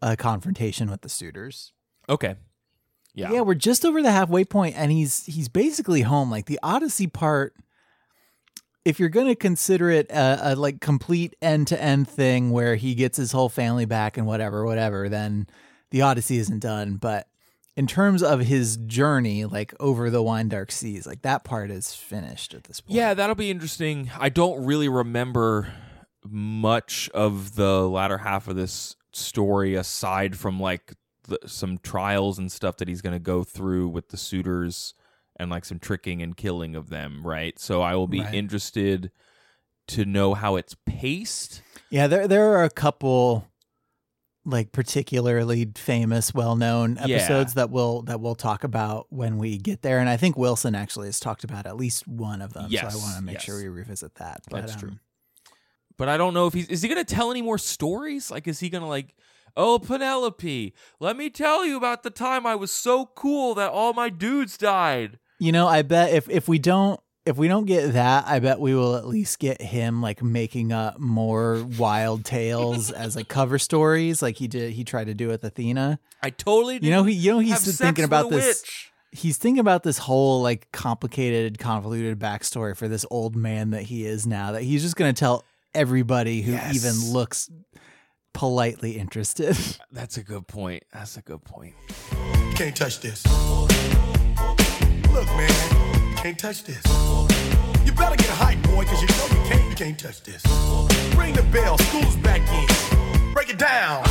a confrontation with the suitors. Okay. Yeah. Yeah, we're just over the halfway point, and he's he's basically home. Like the Odyssey part, if you're going to consider it a, a like complete end to end thing where he gets his whole family back and whatever, whatever, then the Odyssey isn't done. But in terms of his journey, like over the wine dark seas, like that part is finished at this point. Yeah, that'll be interesting. I don't really remember much of the latter half of this story aside from like the, some trials and stuff that he's going to go through with the suitors and like some tricking and killing of them, right? So I will be Right. interested to know how it's paced. Yeah, there there are a couple like particularly famous, well known Yeah. episodes that we'll that we'll talk about when we get there. And I think Wilson actually has talked about at least one of them. Yes, so I want to make yes. sure we revisit that. But, That's true. um, But I don't know if he's is he going to tell any more stories? Like is he going to like Oh, Penelope, let me tell you about the time I was so cool that all my dudes died. You know, I bet if if we don't if we don't get that, I bet we will at least get him like making up more wild tales as like cover stories, like he did. He tried to do with Athena. I totally You know, he you know he's thinking about this. witch. he's thinking about this whole like complicated, convoluted backstory for this old man that he is now. That he's just going to tell everybody who Yes. even looks politely interested. That's a good point. That's a good point. Can't touch this. Look, man, you can't touch this. You better get hype, boy, cause you know you can't, you can't touch this. Ring the bell, school's back in. Break it down.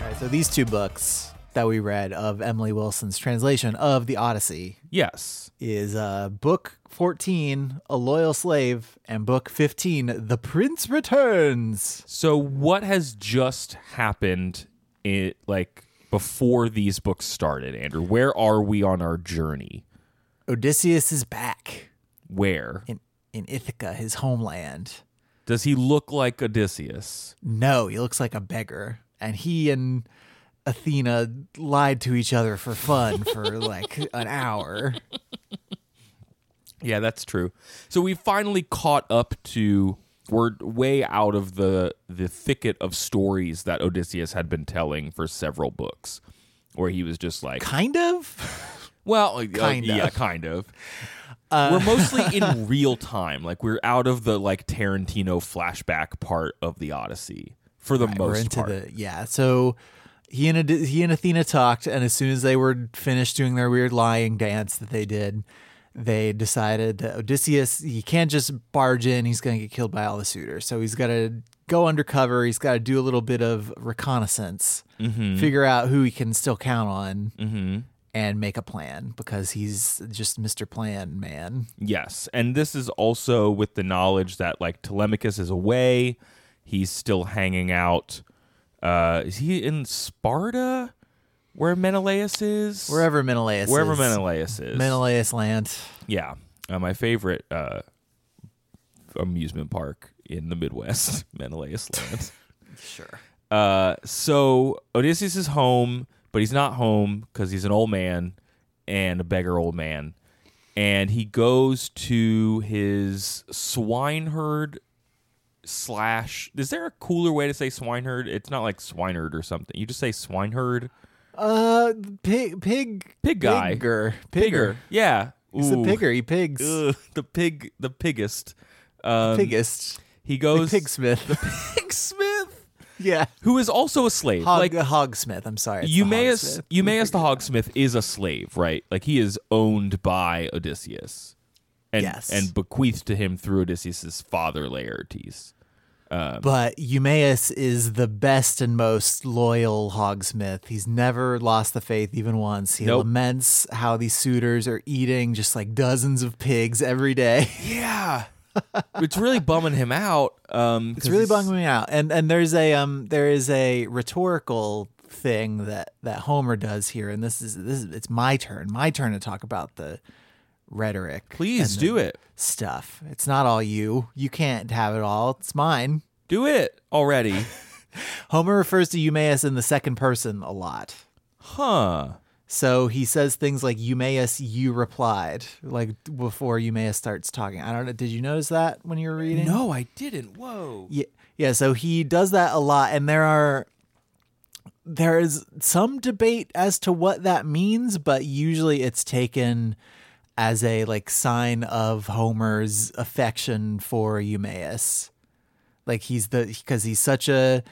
All right, so these two books that we read of Emily Wilson's translation of the Odyssey Yes. is uh, book 14, A Loyal Slave, and book 15, The Prince Returns. So what has just happened in like before these books started, Andrew? Where are we on our journey? Odysseus is back Where? in, in Ithaca, his homeland. Does he look like Odysseus? No, he looks like a beggar. And he and Athena lied to each other for fun for like an hour. Yeah, that's true. So we finally caught up to we're way out of the the thicket of stories that Odysseus had been telling for several books, where he was just like, Kind of. well, uh, Kind yeah, of. kind of. Uh, we're mostly in real time. Like we're out of the like Tarantino flashback part of the Odyssey for the Right, most we're into part. the yeah. So he and he and Athena talked, and as soon as they were finished doing their weird lying dance that they did, they decided that Odysseus he can't just barge in; he's going to get killed by all the suitors. So he's got to go undercover. He's got to do a little bit of reconnaissance, figure out who he can still count on, mm-hmm. and make a plan because he's just Mister Plan Man. Yes, and this is also with the knowledge that like Telemachus is away. He's still hanging out. Uh, is he in Sparta, where Menelaus is? Wherever Menelaus, wherever is. Menelaus is. Menelaus land. Yeah, uh, my favorite uh, amusement park in the Midwest, Menelaus Land. Sure. Uh, so Odysseus is home, but he's not home because he's an old man and a beggar old man, and he goes to his swineherd slash. Is there a cooler way to say swineherd? It's not like swineherd or something. You just say swineherd. Uh, pig, pig, Pig guy. pigger, Pigger. Yeah. He's a Ooh. pigger. He pigs. Ugh, the pig, the piggest. Um, Piggest. He The goes pigsmith. The Pigsmith, yeah. who is also a slave. Hog, like hogsmith. I'm sorry. the Eumaeus. Eumaeus the hogsmith is a slave, right? Like he is owned by Odysseus, and Yes. and bequeathed to him through Odysseus's father Laertes. But Eumaeus is the best and most loyal hogsmith. He's never lost the faith even once. He Nope. laments how these suitors are eating just like dozens of pigs every day. Yeah, it's really bumming him out. Um, It's really bumming me out. And and there's a um there is a rhetorical thing that that Homer does here, and this is this is it's my turn, my turn to talk about the rhetoric. Please do it. Stuff. It's not all you. You can't have it all. It's mine. Do it already, Homer refers to Eumaeus in the second person a lot. huh? So he says things like Eumaeus, you replied, like before Eumaeus starts talking. I don't know. Did you notice that when you were reading? No, I didn't. Whoa. Yeah, yeah. So he does that a lot, and there are there is some debate as to what that means, but usually it's taken as a like sign of Homer's affection for Eumaeus. Like he's the because he's such a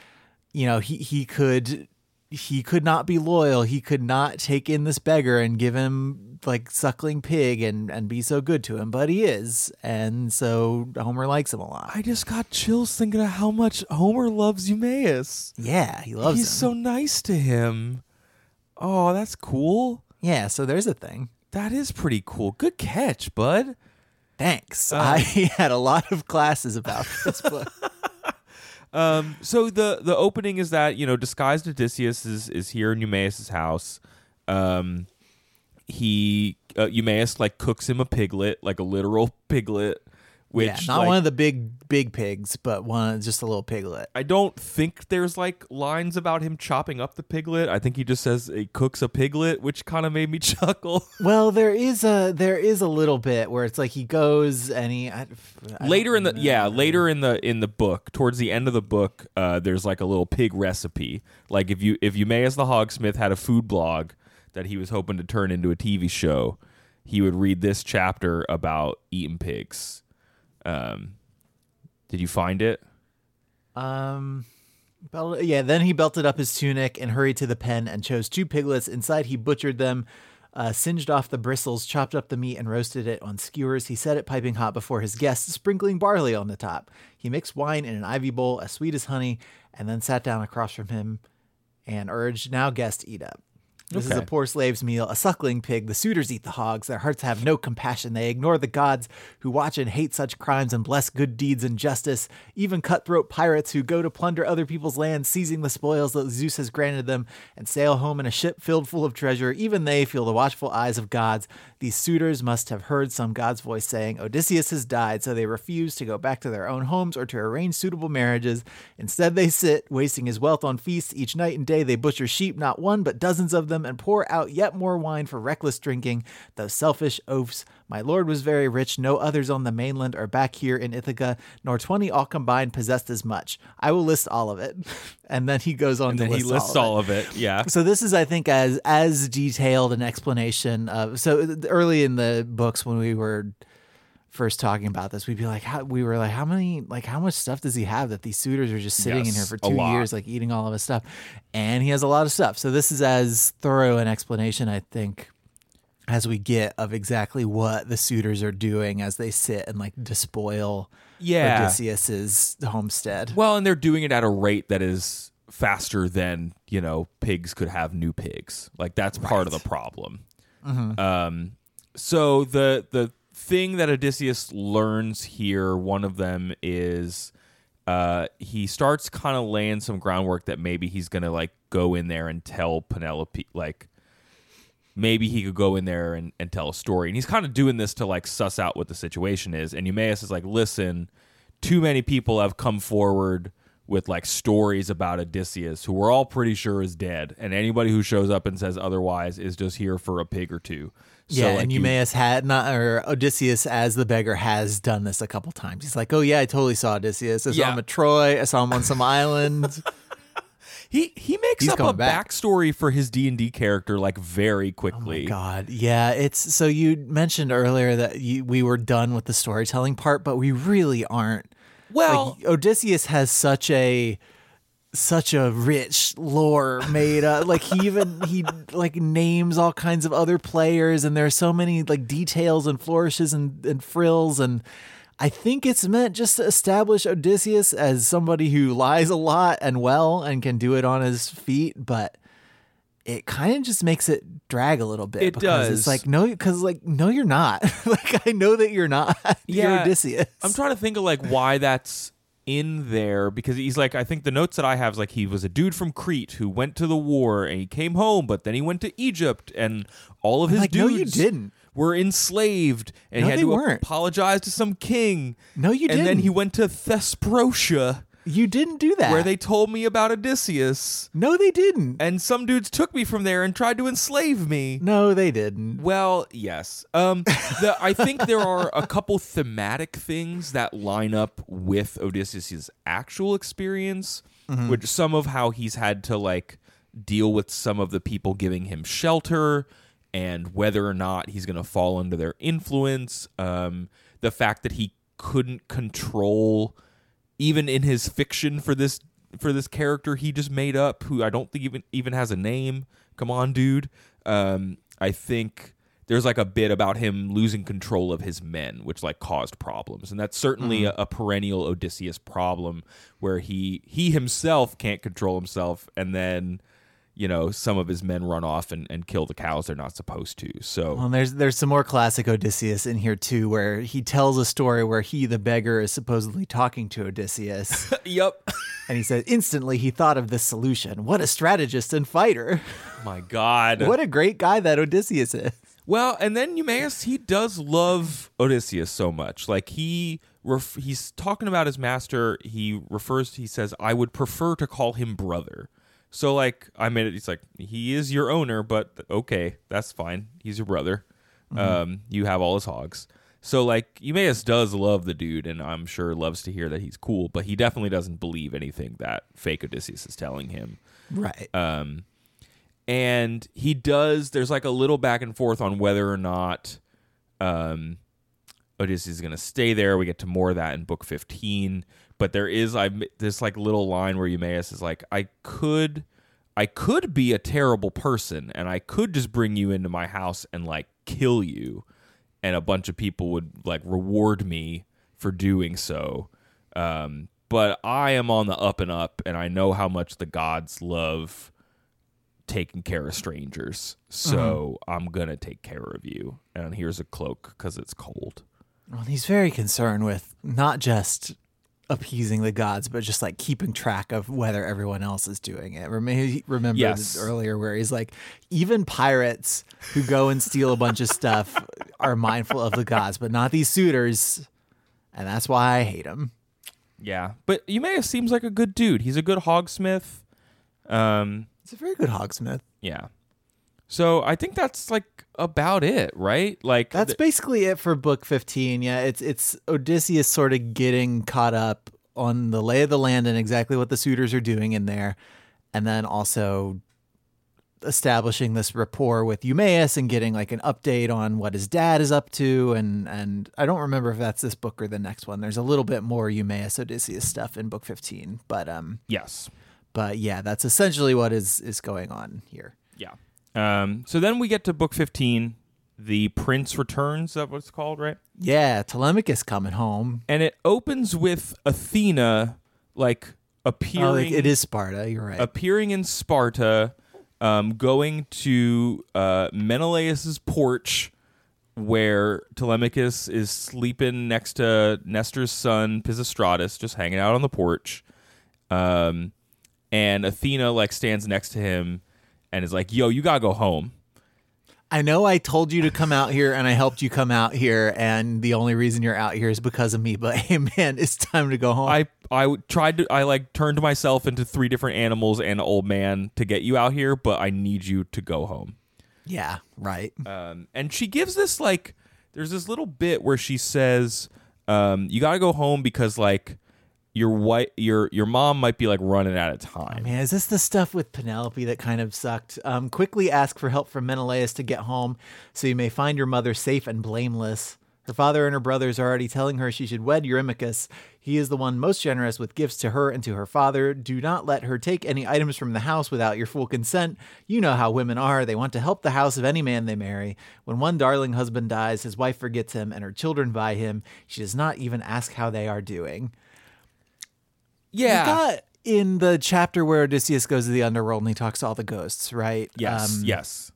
you know he he could he could not be loyal. He could not take in this beggar and give him like suckling pig and and be so good to him, but he is, and so Homer likes him a lot. I just got chills thinking of how much Homer loves Eumaeus. Yeah, he loves him He's him. so nice to him. Oh, that's cool. yeah, so there's a thing. That is pretty cool. Good catch, bud. Thanks. Uh, I had a lot of classes about this book. Um, so the the opening is that you know disguised Odysseus is is here in Eumaeus's house. Um, he uh, Eumaeus like cooks him a piglet, like a literal piglet, which yeah, not like, one of the big big pigs, but one just a little piglet. I don't think there's like lines about him chopping up the piglet. I think he just says he cooks a piglet, which kind of made me chuckle. Well, there is a there is a little bit where it's like he goes and he I, I later in don't the yeah later in the in the book towards the end of the book uh, there's like a little pig recipe like if you if Eumaeus the hogsmith had a food blog that he was hoping to turn into a tv show he would read this chapter about eating pigs um did you find it Um, belt- yeah. Then he belted up his tunic and hurried to the pen and chose two piglets. Inside, he butchered them, uh, singed off the bristles, chopped up the meat, and roasted it on skewers. He set it piping hot before his guests, sprinkling barley on the top. He mixed wine in an ivy bowl, as sweet as honey, and then sat down across from him and urged, "Now, guest, eat up." This is a poor slave's meal, a suckling pig. The suitors eat the hogs. Their hearts have no compassion. They ignore the gods who watch and hate such crimes and bless good deeds and justice. Even cutthroat pirates who go to plunder other people's land, seizing the spoils that Zeus has granted them, and sail home in a ship filled full of treasure. Even they feel the watchful eyes of gods. These suitors must have heard some god's voice saying, Odysseus has died, so they refuse to go back to their own homes or to arrange suitable marriages. Instead, they sit, wasting his wealth on feasts. Each night and day, they butcher sheep, not one, but dozens of them them and pour out yet more wine for reckless drinking, those selfish oafs. My lord was very rich, no others on the mainland or back here in Ithaca, nor twenty all combined possessed as much. I will list all of it. And then he goes on And to then he list lists all all of it. of it. Yeah. So this is, I think, as as detailed an explanation of. So early in the books, when we were first talking about this, we'd be like, how, we were like, how many, like, how much stuff does he have that these suitors are just sitting in here for two years, like eating all of his stuff, and he has a lot of stuff. So this is as thorough an explanation, I think. As we get of exactly what the suitors are doing as they sit and like despoil Yeah. Odysseus's homestead. Well, and they're doing it at a rate that is faster than you know pigs could have new pigs. Like that's part of the problem. Um, so the the thing that Odysseus learns here, one of them is uh, he starts kind of laying some groundwork that maybe he's gonna like go in there and tell Penelope like maybe he could go in there and, and tell a story. And he's kind of doing this to like suss out what the situation is. And Eumaeus is like, listen, too many people have come forward with like stories about Odysseus who we're all pretty sure is dead. And anybody who shows up and says otherwise is just here for a pig or two. So, yeah, like, and you- Eumaeus had not, or Odysseus as the beggar has done this a couple times. He's like, "Oh yeah, I totally saw Odysseus. I saw Yeah. him at Troy. I saw him on some island." he he makes He's up a back. backstory for his D and D character like very Oh quickly. my god, yeah. It's so you mentioned earlier that you, we were done with the storytelling part, but we really aren't. Well, like, Odysseus has such a such a rich lore made up. Like he even he like names all kinds of other players and there's so many like details and flourishes and, and frills and i think it's meant just to establish odysseus as somebody who lies a lot and well and can do it on his feet but it kind of just makes it drag a little bit It because does. it's like no because like no you're not. Like i know that you're not. You're Yeah, odysseus. I'm trying to think of like why that's in there because he's like I think the notes that I have is like he was a dude from Crete who went to the war and he came home, but then he went to Egypt and all of his like, no, dudes you didn't. were enslaved and No, he had to weren't. apologize to some king. No, you and then didn't. he went to Thesprotia you didn't do that where they told me about Odysseus. no they didn't And some dudes took me from there and tried to enslave me. No, they didn't. Well, yes. Um, the, I think there are a couple thematic things that line up with Odysseus's actual experience, which some of how he's had to like deal with some of the people giving him shelter and whether or not he's going to fall under their influence. Um, the fact that he couldn't control even in his fiction for this for this character he just made up who I don't think even even has a name. Come on, dude. Um, I think there's like a bit about him losing control of his men, which like caused problems, and that's certainly a, a perennial Odysseus problem where he he himself can't control himself, and then you know some of his men run off and, and kill the cows they're not supposed to. So Well, there's there's some more classic Odysseus in here too, where he tells a story where he, the beggar, is supposedly talking to Odysseus, yep. and he says instantly he thought of this solution. What a strategist and fighter! My God. what a great guy that Odysseus is. Well, and then Eumaeus, he does love Odysseus so much. Like he ref- he's talking about his master. He refers. He says, "I would prefer to call him brother." So like, I made it. He's like, he is your owner, but okay, that's fine. He's your brother. Um, you have all his hogs. So like, Eumaeus does love the dude, and I'm sure loves to hear that he's cool. But he definitely doesn't believe anything that fake Odysseus is telling him Right. um, and he does. There's like a little back and forth on whether or not um, Odysseus is going to stay there. We get to more of that in book 15, but there is I this like little line where Eumaeus is like, I could, I could be a terrible person, and I could just bring you into my house and like kill you, and a bunch of people would like reward me for doing so. Um, but I am on the up and up, and I know how much the gods love taking care of strangers. So I'm gonna take care of you. And here's a cloak because it's cold. Well, he's very concerned with not just appeasing the gods, but just like keeping track of whether everyone else is doing it. Rem- Remember Yes. earlier where he's like, even pirates who go and steal a bunch of stuff are mindful of the gods, but not these suitors. And that's why I hate him. Yeah, but Eumaeus seems like a good dude. He's a good hogsmith. Um, He's a very good hogsmith. yeah. So I think that's like about it, right? Like That's th- basically it for book 15. Yeah, it's it's Odysseus sort of getting caught up on the lay of the land and exactly what the suitors are doing in there and then also establishing this rapport with Eumaeus and getting like an update on what his dad is up to and and I don't remember if that's this book or the next one. There's a little bit more Eumaeus Odysseus stuff in book 15, but um yes. but yeah, that's essentially what is is going on here. Yeah. Um, so then we get to book 15, The Prince Returns, that what it's called, right? Yeah, Telemachus coming home. And it opens with Athena like appearing Oh, it- it is Sparta, you're right. appearing in Sparta, um, going to uh, Menelaus's porch, where Telemachus is sleeping next to Nestor's son Pisistratus, just hanging out on the porch. Um, and Athena like stands next to him and is like, "Yo, you gotta go home." I know I told you to come out here and I helped you come out here, and the only reason you're out here is because of me. But hey, man, it's time to go home. I I tried to I like turned myself into three different animals and old man to get you out here, but I need you to go home. yeah, right. um, and she gives this like there's this little bit where she says um, you got to go home because like your white your your mom might be like running out of time Man, is this the stuff with Penelope that kind of sucked? Um, quickly ask for help from Menelaus to get home so you may find your mother safe and blameless. Her father and her brothers are already telling her she should wed Eurymachus. He is the one most generous with gifts to her and to her father. Do not let her take any items from the house without your full consent. You know how women are. They want to help the house of any man they marry. When one darling husband dies, his wife forgets him and her children by him. She does not even ask how they are doing. Yeah You got in the chapter where Odysseus goes to the underworld and he talks to all the ghosts, right? yes Um, yes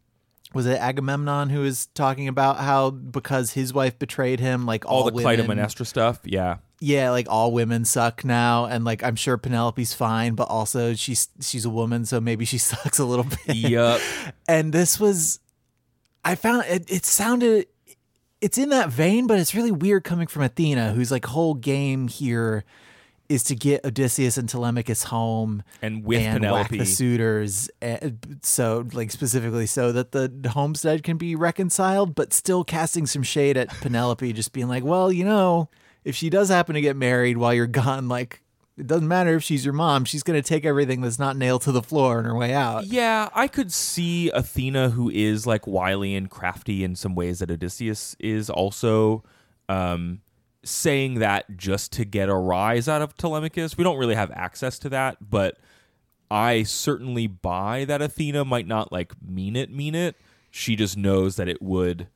Was it Agamemnon who was talking about how because his wife betrayed him, like all, all, the women, Clytemnestra stuff yeah yeah, like all women suck now, and like I'm sure Penelope's fine, but also she's she's a woman, so maybe she sucks a little bit. yep and this was, I found it. It sounded, it's in that vein, but it's really weird coming from Athena, whose like whole game here is to get Odysseus and Telemachus home and with and whack Penelope the suitors, and so like specifically so that the homestead can be reconciled, but still casting some shade at Penelope, just being like, well, you know, if she does happen to get married while you're gone, like. It doesn't matter if she's your mom. She's going to take everything that's not nailed to the floor on her way out. yeah I could see Athena who is like wily and crafty in some ways that Odysseus is also um saying that just to get a rise out of Telemachus. We don't really have access to that, but I certainly buy that Athena might not like mean it, mean it. She just knows that it would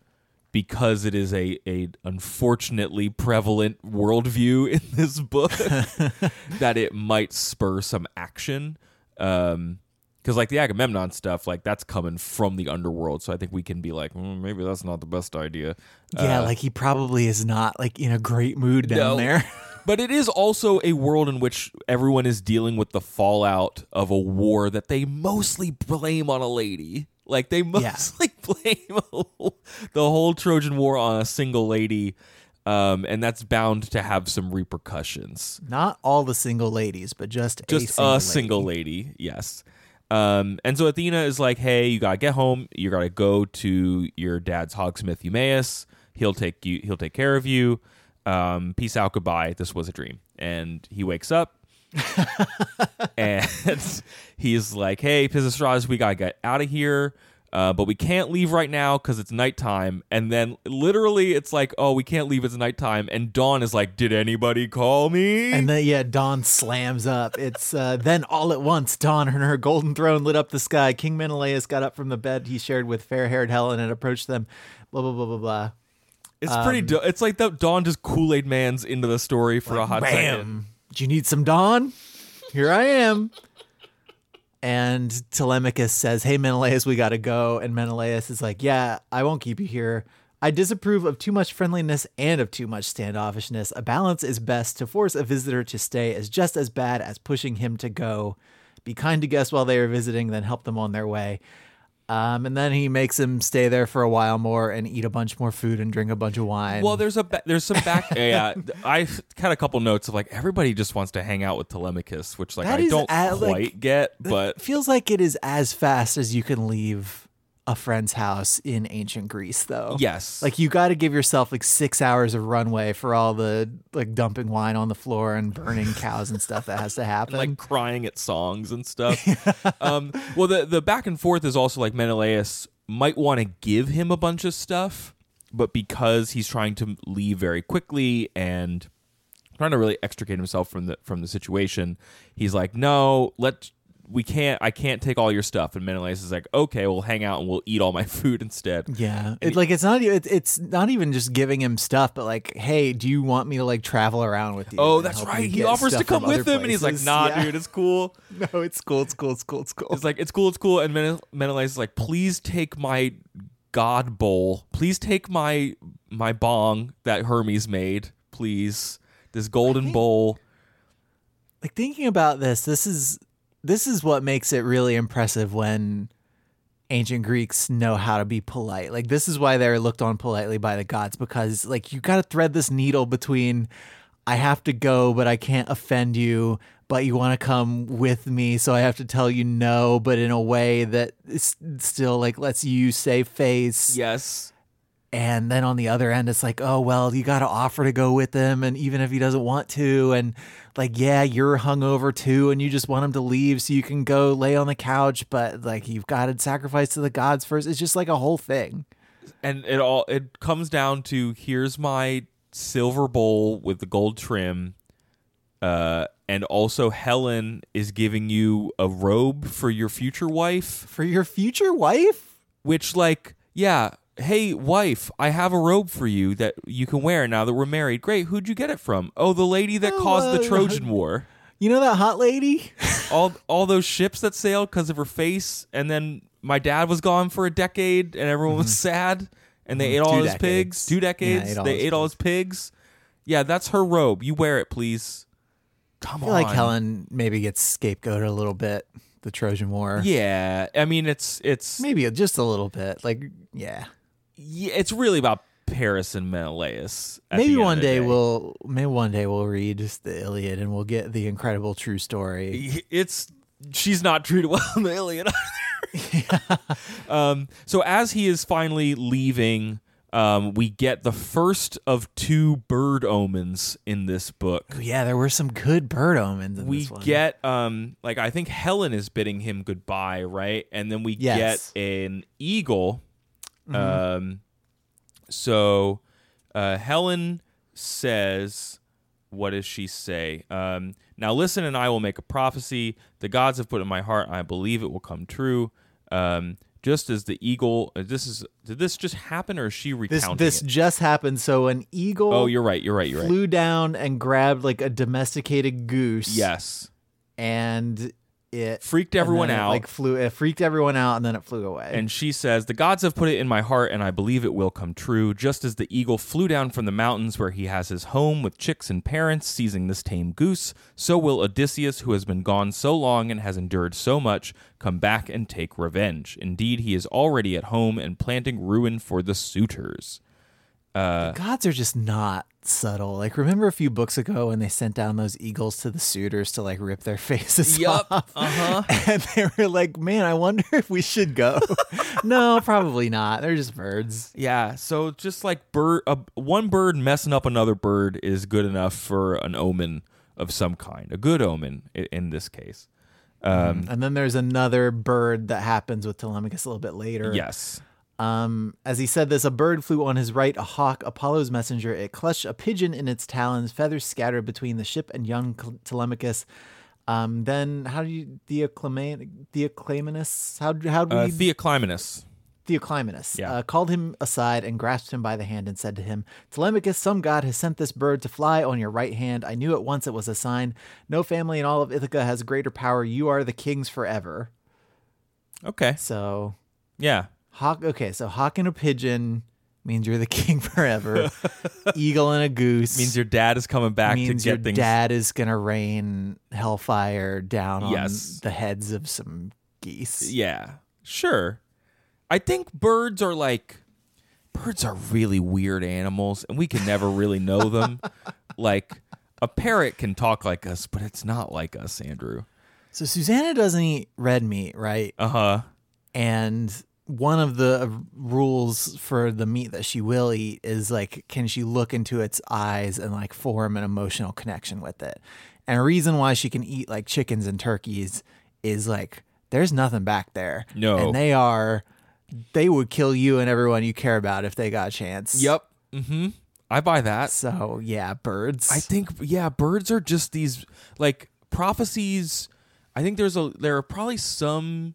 because it is a, a unfortunately prevalent worldview in this book that it might spur some action. Um because like the Agamemnon stuff, like that's coming from the underworld, so I think we can be like, "Mm, maybe that's not the best idea. Yeah, Uh, like he probably is not like in a great mood down No. there. But it is also a world in which everyone is dealing with the fallout of a war that they mostly blame on a lady. Like they Yeah. mostly blame the whole Trojan War on a single lady, um, and that's bound to have some repercussions. Not all the single ladies, but just Just a single, a single lady, yes. Um, and so Athena is like, "Hey, you gotta get home. You gotta go to your dad's hogsmith Eumaeus. He'll take you. He'll take care of you. Um, peace out. Goodbye. This was a dream." And he wakes up, and he's like, "Hey, Pisistratus, we gotta get out of here." Uh, but we can't leave right now because it's nighttime. And then literally, it's like, oh, we can't leave. It's nighttime. And Dawn is like, did anybody call me? And then yeah, Dawn slams up. It's uh, then all at once, Dawn and her golden throne lit up the sky. King Menelaus got up from the bed he shared with fair-haired Helen and approached them. Blah blah blah blah blah. It's pretty. Do- it's like that Dawn just Kool Aid Man's into the story for a hot second. Do you need some Dawn? Here I am. And Telemachus says, Hey, Menelaus, we got to go. And Menelaus is like, Yeah, I won't keep you here. I disapprove of too much friendliness and of too much standoffishness. A balance is best. To force a visitor to stay is just as bad as pushing him to go. Be kind to guests while they are visiting, then help them on their way. Um, and then he makes him stay there for a while more and eat a bunch more food and drink a bunch of wine. Well, there's a ba- there's some back. yeah, I had a couple notes of like everybody just wants to hang out with Telemachus, which like That I don't at, quite like, get, but feels like it is as fast as you can leave a friend's house in ancient Greece, though. Yes. Like you got to give yourself like six hours of runway for all the like dumping wine on the floor and burning cows and stuff that has to happen. like crying at songs and stuff. um, well, the the back and forth is also like Menelaus might want to give him a bunch of stuff, but because he's trying to leave very quickly and trying to really extricate himself from the from the situation, he's like, "No, let we can't. I can't take all your stuff." And Menelaus is like, "Okay, we'll hang out and we'll eat all my food instead." yeah, it, like it's not it, it's not even just giving him stuff, but like, hey, do you want me to like travel around with you? Oh, that's right. He offers to come with him, and he's like, "Nah, Yeah. dude, it's cool." no, it's cool, it's cool, it's cool, it's cool. It's like it's cool, it's cool. And Men- Menelaus is like, please take my god bowl. Please take my my bong that Hermes made. Please, this golden bowl. like thinking about this this is this is what makes it really impressive when ancient greeks know how to be polite. Like this is why they're looked on politely by the gods because like you got to thread this needle between i have to go but i can't offend you but you want to come with me so i have to tell you no but in a way that still like lets you save face. Yes, and then on the other end it's like oh well you got to offer to go with him and even if he doesn't want to and like yeah you're hungover too and you just want him to leave so you can go lay on the couch but like you've got to sacrifice to the gods first it's just like a whole thing and it all it comes down to here's my silver bowl with the gold trim. Uh, and also Helen is giving you a robe for your future wife. for your future wife which like yeah hey wife i have a robe for you that you can wear now that we're married. Great who'd you get it from? Oh the lady that Oh, caused the uh, trojan war. you know that hot lady? All all those ships that sailed because of her face and then my dad was gone for a decade and everyone was sad and they ate all Mm-hmm. Two his decades. pigs. Two decades ate all they his ate all his pigs. Yeah that's her robe. You wear it please. Come i feel on. Like helen maybe gets scapegoated a little bit the trojan war. Yeah i mean it's it's maybe just a little bit like yeah yeah, it's really about paris and menelaus maybe one the day, we'll maybe one day we'll read the Iliad and we'll get the incredible true story. it's she's not treated well in the Iliad either. um, so as he is finally leaving, um, we get the first of two bird omens in this book. Yeah, there were some good bird omens in We this one. get um like I think Helen is bidding him goodbye, right? And then we Yes. get an eagle. Um so uh Helen says what does she say? Um now listen and I will make a prophecy. The gods have put in my heart, I believe it will come true. Um just as the eagle uh, this is did this just happen or is she this recounting this it? just happened. So an eagle Oh, you're right, you're right, you're right. flew down and grabbed like a domesticated goose. Yes. and it Freaked everyone out. Like flew, it freaked everyone out, and then it flew away. And she says, The gods have put it in my heart, and I believe it will come true. Just as the eagle flew down from the mountains where he has his home with chicks and parents, seizing this tame goose, so will Odysseus, who has been gone so long and has endured so much, come back and take revenge. Indeed, he is already at home and planting ruin for the suitors. The gods are just not subtle. Like remember a few books ago when they sent down those eagles to the suitors to like rip their faces Yup. off. Uh-huh. And they were like, "Man, I wonder if we should go." no, probably not. They're just birds. Yeah, so just like bird, uh, one bird messing up another bird is good enough for an omen of some kind, a good omen i- in this case. Um, And then there's another bird that happens with Telemachus a little bit later. Yes. Um, as he said this, a bird flew on his right, a hawk, Apollo's messenger. It clutched a pigeon in its talons, feathers scattered between the ship and young Telemachus. Um, then how do you Theoclama- Theoclamanus? How how do we Uh, Theoclymenus. Theoclymenus Yeah. uh, called him aside and grasped him by the hand and said to him, Telemachus, some god has sent this bird to fly on your right hand. I knew at once it was a sign. No family in all of Ithaca has greater power. You are the kings forever. Okay. So Yeah. Hawk. Okay, so hawk and a pigeon means you're the king forever. Eagle and a goose Means your dad is coming back to get your things. dad is gonna rain hellfire down on the heads of some geese. Yeah. Sure. I think birds are like birds are really weird animals and we can never really know them. like a parrot can talk like us, but it's not like us, Andrew. So Susanna doesn't eat red meat, right? Uh-huh. and one of the rules for the meat that she will eat is like can she look into its eyes and like form an emotional connection with it and a reason why she can eat like chickens and turkeys is like there's nothing back there No. and they are they would kill you and everyone you care about if they got a chance Yep. Mm-hmm. I buy that. so yeah birds I think yeah, birds are just these like prophecies. I think there's a there are probably some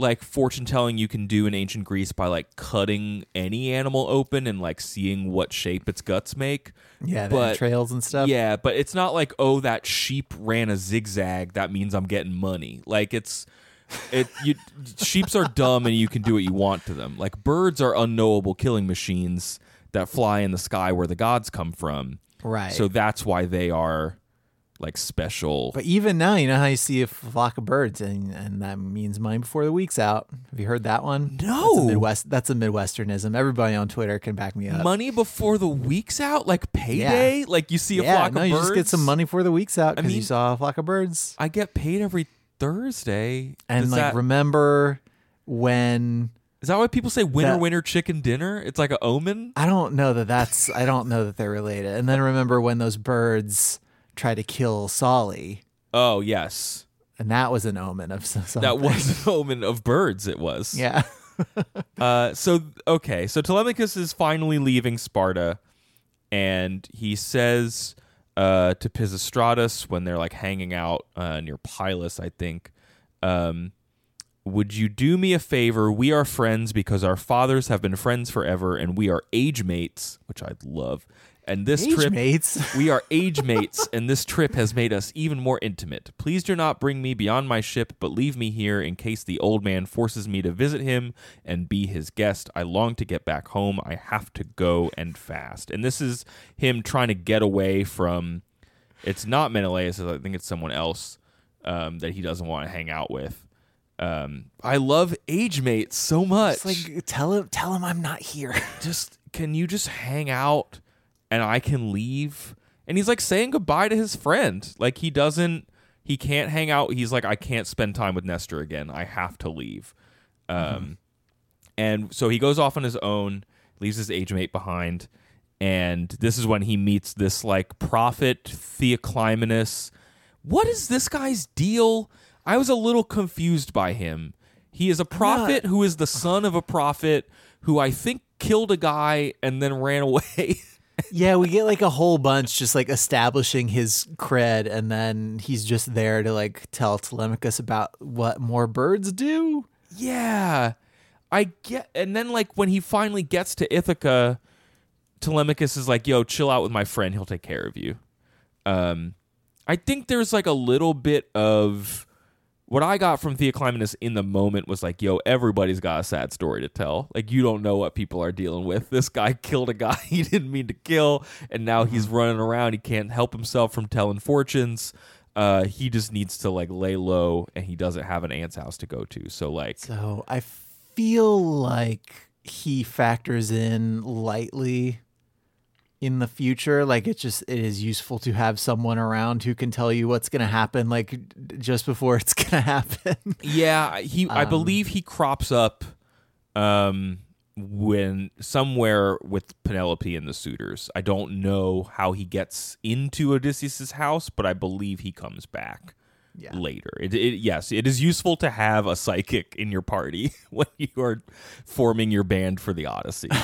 like fortune telling you can do in ancient Greece by like cutting any animal open and like seeing what shape its guts make. yeah the but- trails and stuff Yeah, but it's not like oh that sheep ran a zigzag that means I'm getting money. Like it's it you sheeps are dumb and you can do what you want to them. Like birds are unknowable killing machines that fly in the sky where the gods come from. right So that's why they are like special. But even now, you know how you see a flock of birds, and, and that means money before the week's out. Have you heard that one? No. that's a Midwest. That's a Midwesternism. Everybody on Twitter can back me up. money before the week's out, like payday. Like you see a yeah, flock no, of you just get some money before the week's out because mean- you saw a flock of birds. I get paid every Thursday. And Does like, that, remember when? is that why people say winner that- winner chicken dinner? It's like an omen. I don't know that that's. I don't know that they're related. And then remember when those birds tried to kill Solly, Oh yes, and that was an omen of something. that was an omen of birds. It was. yeah. Uh, so okay, so Telemachus is finally leaving Sparta, and he says uh, to Pisistratus when they're like hanging out uh, near Pylus, I think, um, "Would you do me a favor? We are friends because our fathers have been friends forever, and we are age mates, which I love. And this Age trip, mates. we are age mates, and this trip has made us even more intimate. Please do not bring me beyond my ship, but leave me here in case the old man forces me to visit him and be his guest. I long to get back home. I have to go and fast. And this is him trying to get away from. It's not Menelaus. I think it's someone else um, that he doesn't want to hang out with. Um, I love age mates so much It's like tell him, tell him I'm not here. just can you just hang out and I can leave? And he's like saying goodbye to his friend. Like he doesn't he can't hang out. He's like I can't spend time with Nestor again. I have to leave. Um and so he goes off on his own, leaves his age mate behind, and this is when he meets this like prophet Theoclymenus. What is this guy's deal? I was a little confused by him. He is a prophet who is the son of a prophet who I think killed a guy and then ran away. Yeah, we get like a whole bunch just like establishing his cred, and then he's just there to like tell Telemachus about what more birds do. yeah. I get and then like when he finally gets to Ithaca, Telemachus is like, "Yo, chill out with my friend. He'll take care of you." Um I think there's like a little bit of what I got from Theoclymenus in the moment was like, yo, everybody's got a sad story to tell. Like, you don't know what people are dealing with. This guy killed a guy he didn't mean to kill, and now he's running around. He can't help himself from telling fortunes. Uh, he just needs to like lay low, and he doesn't have an aunt's house to go to. So, like, So I feel like he factors in lightly in the future. Like it's just it is useful to have someone around who can tell you what's gonna happen, like just before it's gonna happen. Yeah, he. I believe he crops up, um, when somewhere with Penelope and the suitors. I don't know how he gets into Odysseus's house, but I believe he comes back Yeah. later. It, it, yes, it is useful to have a psychic in your party when you are forming your band for the Odyssey.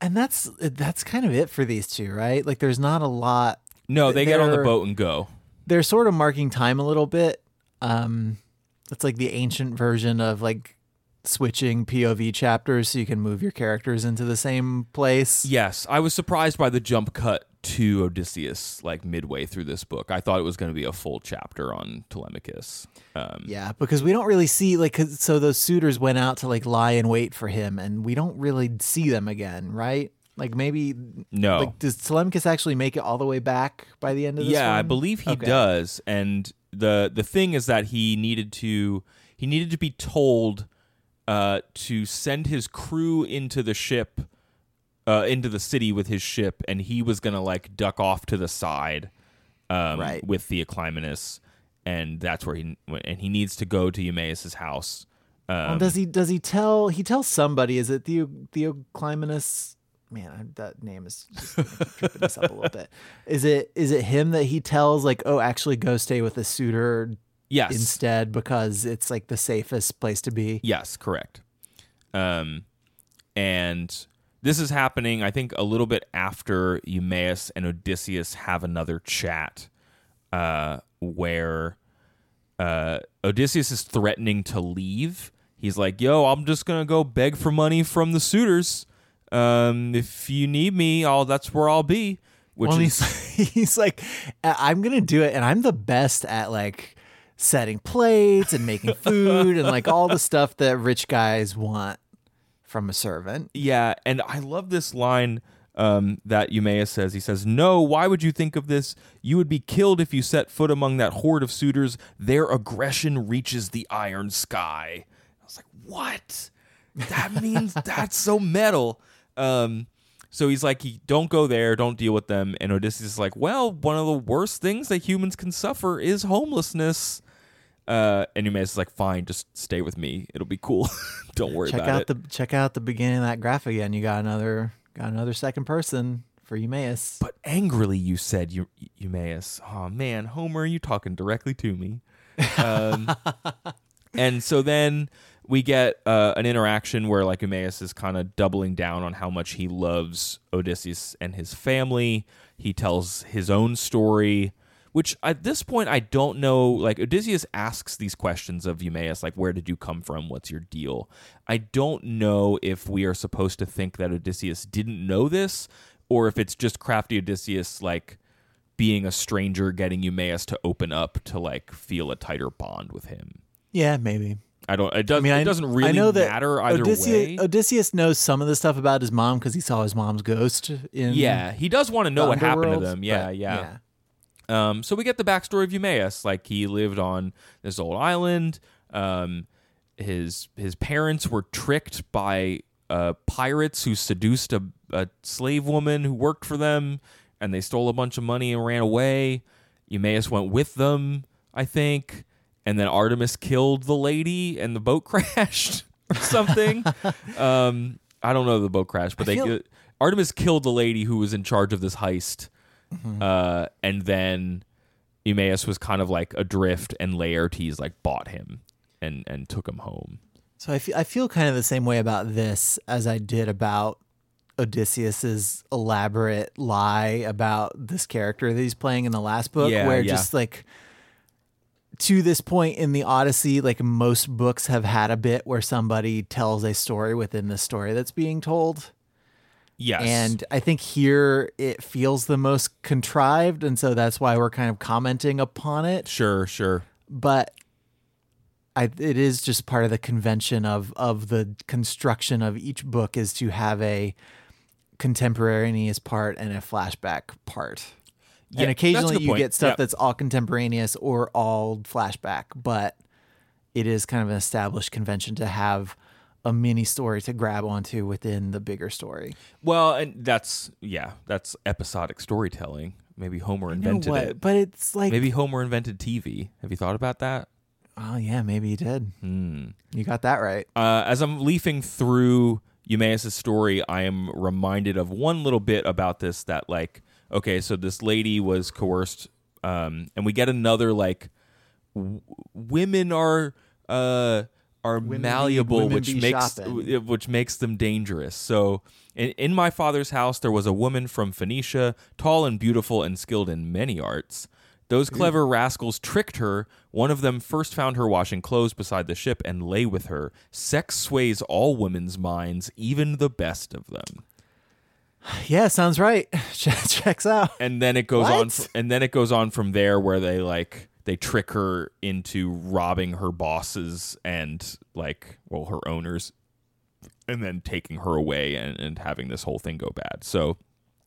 and that's that's kind of it for these two, right? Like there's not a lot No, they get on the boat and go. they're sort of marking time a little bit. Um, it's like the ancient version of like switching POV chapters so you can move your characters into the same place. Yes, I was surprised by the jump cut to Odysseus like midway through this book. I thought it was going to be a full chapter on Telemachus. Um, Yeah, because we don't really see like 'cause- so those suitors went out to like lie in wait for him, and we don't really see them again, right? Like maybe No. Like does Telemachus actually make it all the way back by the end of this? yeah, I believe he Okay. does. And the the thing is that he needed to he needed to be told uh, to send his crew into the ship uh, into the city with his ship, and he was gonna like duck off to the side um, Right. with Theoclymenus, and that's where he and he needs to go to Eumaeus's house Well, Um, does he? Does he tell? He tells somebody. Is it Theo Theoclymenus? Man, I, that name is just tripping us up a little bit. Is it? Is it him that he tells like, oh, actually go stay with a suitor yes, instead because it's like the safest place to be? Yes, correct. Um, and this is happening, I think, a little bit after Eumaeus and Odysseus have another chat, uh, where uh, Odysseus is threatening to leave. He's like, "Yo, I'm just gonna go beg for money from the suitors. Um, if you need me, I'll that's where I'll be." Which well, is he's he's like, I'm gonna do it, and I'm the best at like setting plates and making food and like all the stuff that rich guys want from a servant. Yeah, and I love this line um, that Eumaeus says. He says, "No, why would you think of this? You would be killed if you set foot among that horde of suitors. Their aggression reaches the iron sky." I was like, "What? That means that's so metal." Um, so he's like, he, "Don't go there. Don't deal with them." And Odysseus is like, "Well, one of the worst things that humans can suffer is homelessness." Uh, and Eumaeus is like, "Fine, just stay with me. It'll be cool. don't worry check about out it." the check out the beginning of that graph again. You got another got another second person for Eumaeus. But angrily, you said, Eu- Eumaeus. Oh man, Homer, you talking directly to me. Um, and so then we get uh, an interaction where like Eumaeus is kind of doubling down on how much he loves Odysseus and his family. He tells his own story, which at this point I don't know. Like Odysseus asks these questions of Eumaeus, like where did you come from? What's your deal? I don't know if we are supposed to think that Odysseus didn't know this, or if it's just crafty Odysseus like being a stranger getting Eumaeus to open up to like feel a tighter bond with him. Yeah, maybe. I don't. It doesn't. I mean, it doesn't really I know that matter either Odysseus, way. Odysseus knows some of the stuff about his mom because he saw his mom's ghost in yeah, he does want to know what happened to them. Yeah, but yeah. Um, so we get the backstory of Eumaeus. Like he lived on this old island. Um, his his parents were tricked by uh, pirates who seduced a, a slave woman who worked for them, and they stole a bunch of money and ran away. Eumaeus went with them, I think, and then Artemis killed the lady, and the boat crashed or something. um, I don't know the boat crashed, but I they feel- Artemis killed the lady who was in charge of this heist. Mm-hmm. Uh, and then Eumaeus was kind of like adrift, and Laertes like bought him and and took him home. So I feel, I feel kind of the same way about this as I did about Odysseus's elaborate lie about this character that he's playing in the last book, Yeah, where yeah. just like to this point in the Odyssey, like most books have had a bit where somebody tells a story within the story that's being told. Yes, And I think here it feels the most contrived. And so that's why we're kind of commenting upon it. sure, sure, But I, it is just part of the convention of, of the construction of each book is to have a contemporaneous part and a flashback part. Yeah, and occasionally you point. get stuff Yeah. that's all contemporaneous or all flashback, but it is kind of an established convention to have a mini story to grab onto within the bigger story. Well, and that's yeah, that's episodic storytelling. Maybe Homer invented what? it. But it's like, Maybe Homer invented TV. Have you thought about that? oh yeah, maybe he did. Hmm. You got that right. Uh, as I'm leafing through Eumaeus' story, I am reminded of one little bit about this that, like, okay, so this lady was coerced, um, and we get another, like, w- women are uh, are Women malleable, women which makes shopping. which makes them dangerous. So, in, in my father's house, there was a woman from Phoenicia, tall and beautiful and skilled in many arts. Those clever rascals tricked her. One of them first found her washing clothes beside the ship and lay with her. Sex sways all women's minds, even the best of them. Yeah, sounds right. Checks out. And then it goes on, What? fr- and then it goes on from there, where they like they trick her into robbing her bosses and like well her owners, and then taking her away and, and having this whole thing go bad. So,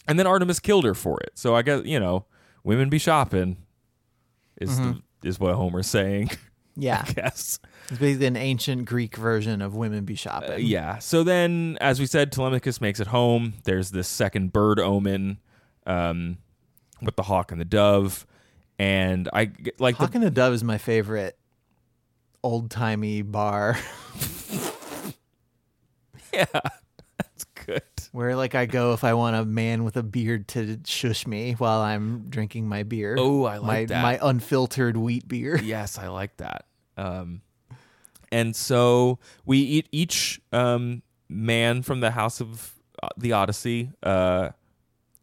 and then Artemis killed her for it. So I guess you know, women be shopping is the, is what Homer's saying. Yeah. I guess. It's basically an ancient Greek version of women be shopping. Uh, yeah. So then, as we said, Telemachus makes it home. There's this second bird omen um, with the hawk and the dove. And I like Hawk the. and the Dove is my favorite old timey bar yeah, that's good. Where like I go if I want a man with a beard to shush me while I'm drinking my beer. Oh, I like my, that. My unfiltered wheat beer. yes, I like that. Um, and so we eat each um, man from the House of uh, the Odyssey uh,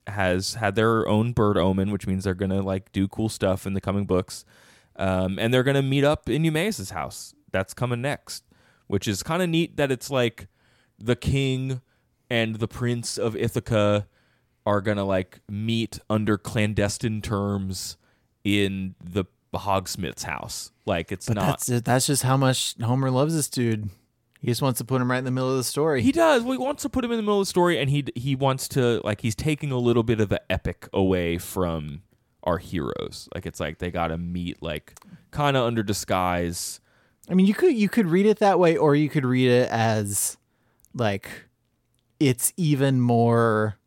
has had their own bird omen, which means they're gonna like do cool stuff in the coming books, um, and they're gonna meet up in Eumaeus' house. That's coming next, which is kind of neat. That it's like the king and the prince of Ithaca are gonna like meet under clandestine terms in the Hogsmith's house. Like it's But not. that's that's just how much Homer loves this dude. He just wants to put him right in the middle of the story. He does. Well, he wants to put him in the middle of the story, and he he wants to like he's taking a little bit of the epic away from our heroes. Like it's like they got to meet like kind of under disguise. I mean, you could you could read it that way, or you could read it as like it's even more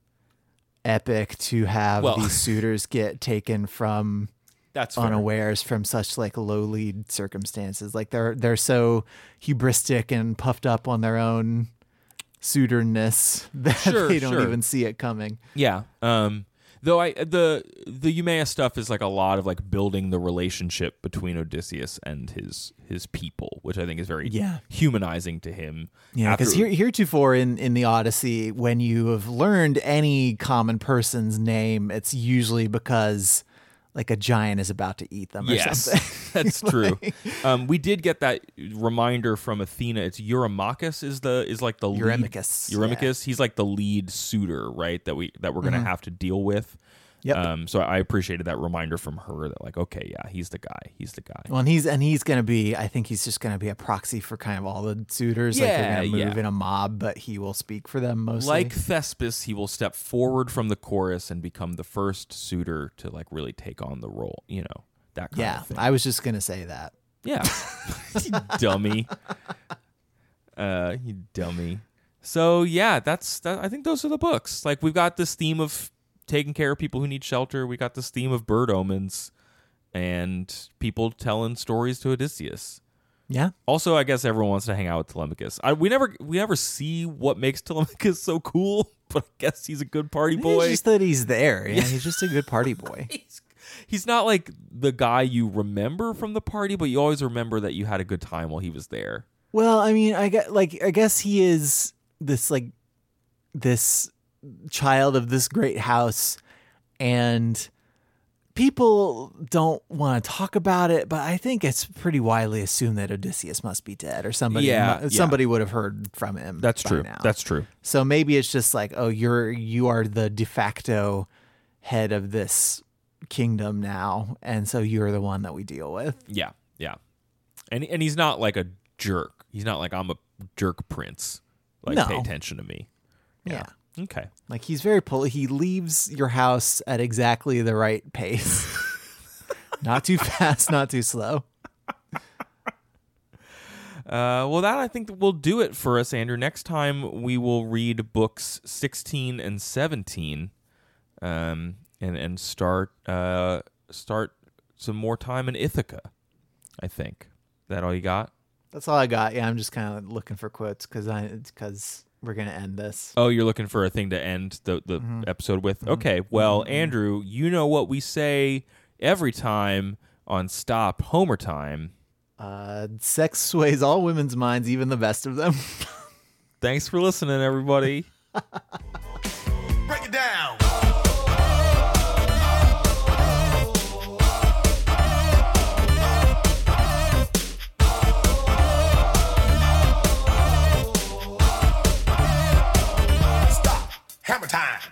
epic to have Well- these suitors get taken from That's fair. unawares from such like lowly circumstances. Like they're they're so hubristic and puffed up on their own suitorness that Sure, they don't sure. even see it coming. Yeah. Um. Though I the the Eumaeus stuff is like a lot of like building the relationship between Odysseus and his his people, which I think is very Yeah. humanizing to him. Yeah, because here, heretofore in, in the Odyssey, when you have learned any common person's name, it's usually because like a giant is about to eat them or Yes, something. that's true. Um, we did get that reminder from Athena. It's Eurymachus is the is like the Eurymachus, Lead, Eurymachus. He's like the lead suitor, right? That we that we're gonna have to deal with. Yep. Um, so I appreciated that reminder from her that like, okay, yeah, he's the guy. He's the guy. Well, and he's and he's gonna be. I think he's just gonna be a proxy for kind of all the suitors. like they're Yeah, gonna move yeah. in a mob, but he will speak for them mostly. Like Thespis, he will step forward from the chorus and become the first suitor to like really take on the role. You know that kind yeah, of thing. I was just gonna say that. Yeah. dummy. Uh, you dummy. So yeah, that's that. I think those are the books. Like we've got this theme of taking care of people who need shelter. We got this theme of bird omens, and people telling stories to Odysseus. Yeah, Also, I guess everyone wants to hang out with Telemachus. I, we never we never see what makes Telemachus so cool, but I guess he's a good party boy. It's just that he's there. Yeah, he's just a good party boy. he's, he's not like the guy you remember from the party, but you always remember that you had a good time while he was there. Well, I mean, I get like I guess he is this like this child of this great house and people don't want to talk about it, but I think it's pretty widely assumed that Odysseus must be dead or somebody Yeah, mu- yeah. somebody would have heard from him. That's true. now. That's true. so maybe it's just like, oh, you're you are the de facto head of this kingdom now, and so you're the one that we deal with. Yeah, yeah. And and he's not like a jerk. He's not like I'm a jerk prince. Like No. pay attention to me. Yeah. Okay. Like he's very pol- he leaves your house at exactly the right pace. not too fast, not too slow. Uh, well, that I think will do it for us, Andrew. Next time we will read books 16 and 17, um, and and start uh, start some more time in Ithaca. I think Is that all you got. That's all I got. Yeah, I'm just kind of looking for quotes because I because we're gonna end this. Oh, you're looking for a thing to end the the mm-hmm. episode with. Mm-hmm. Okay, well, mm-hmm. Andrew, you know what we say every time on Stop Homer Time. Uh, sex sways all women's minds, even the best of them. Thanks for listening, everybody. Break it down. Hammer time.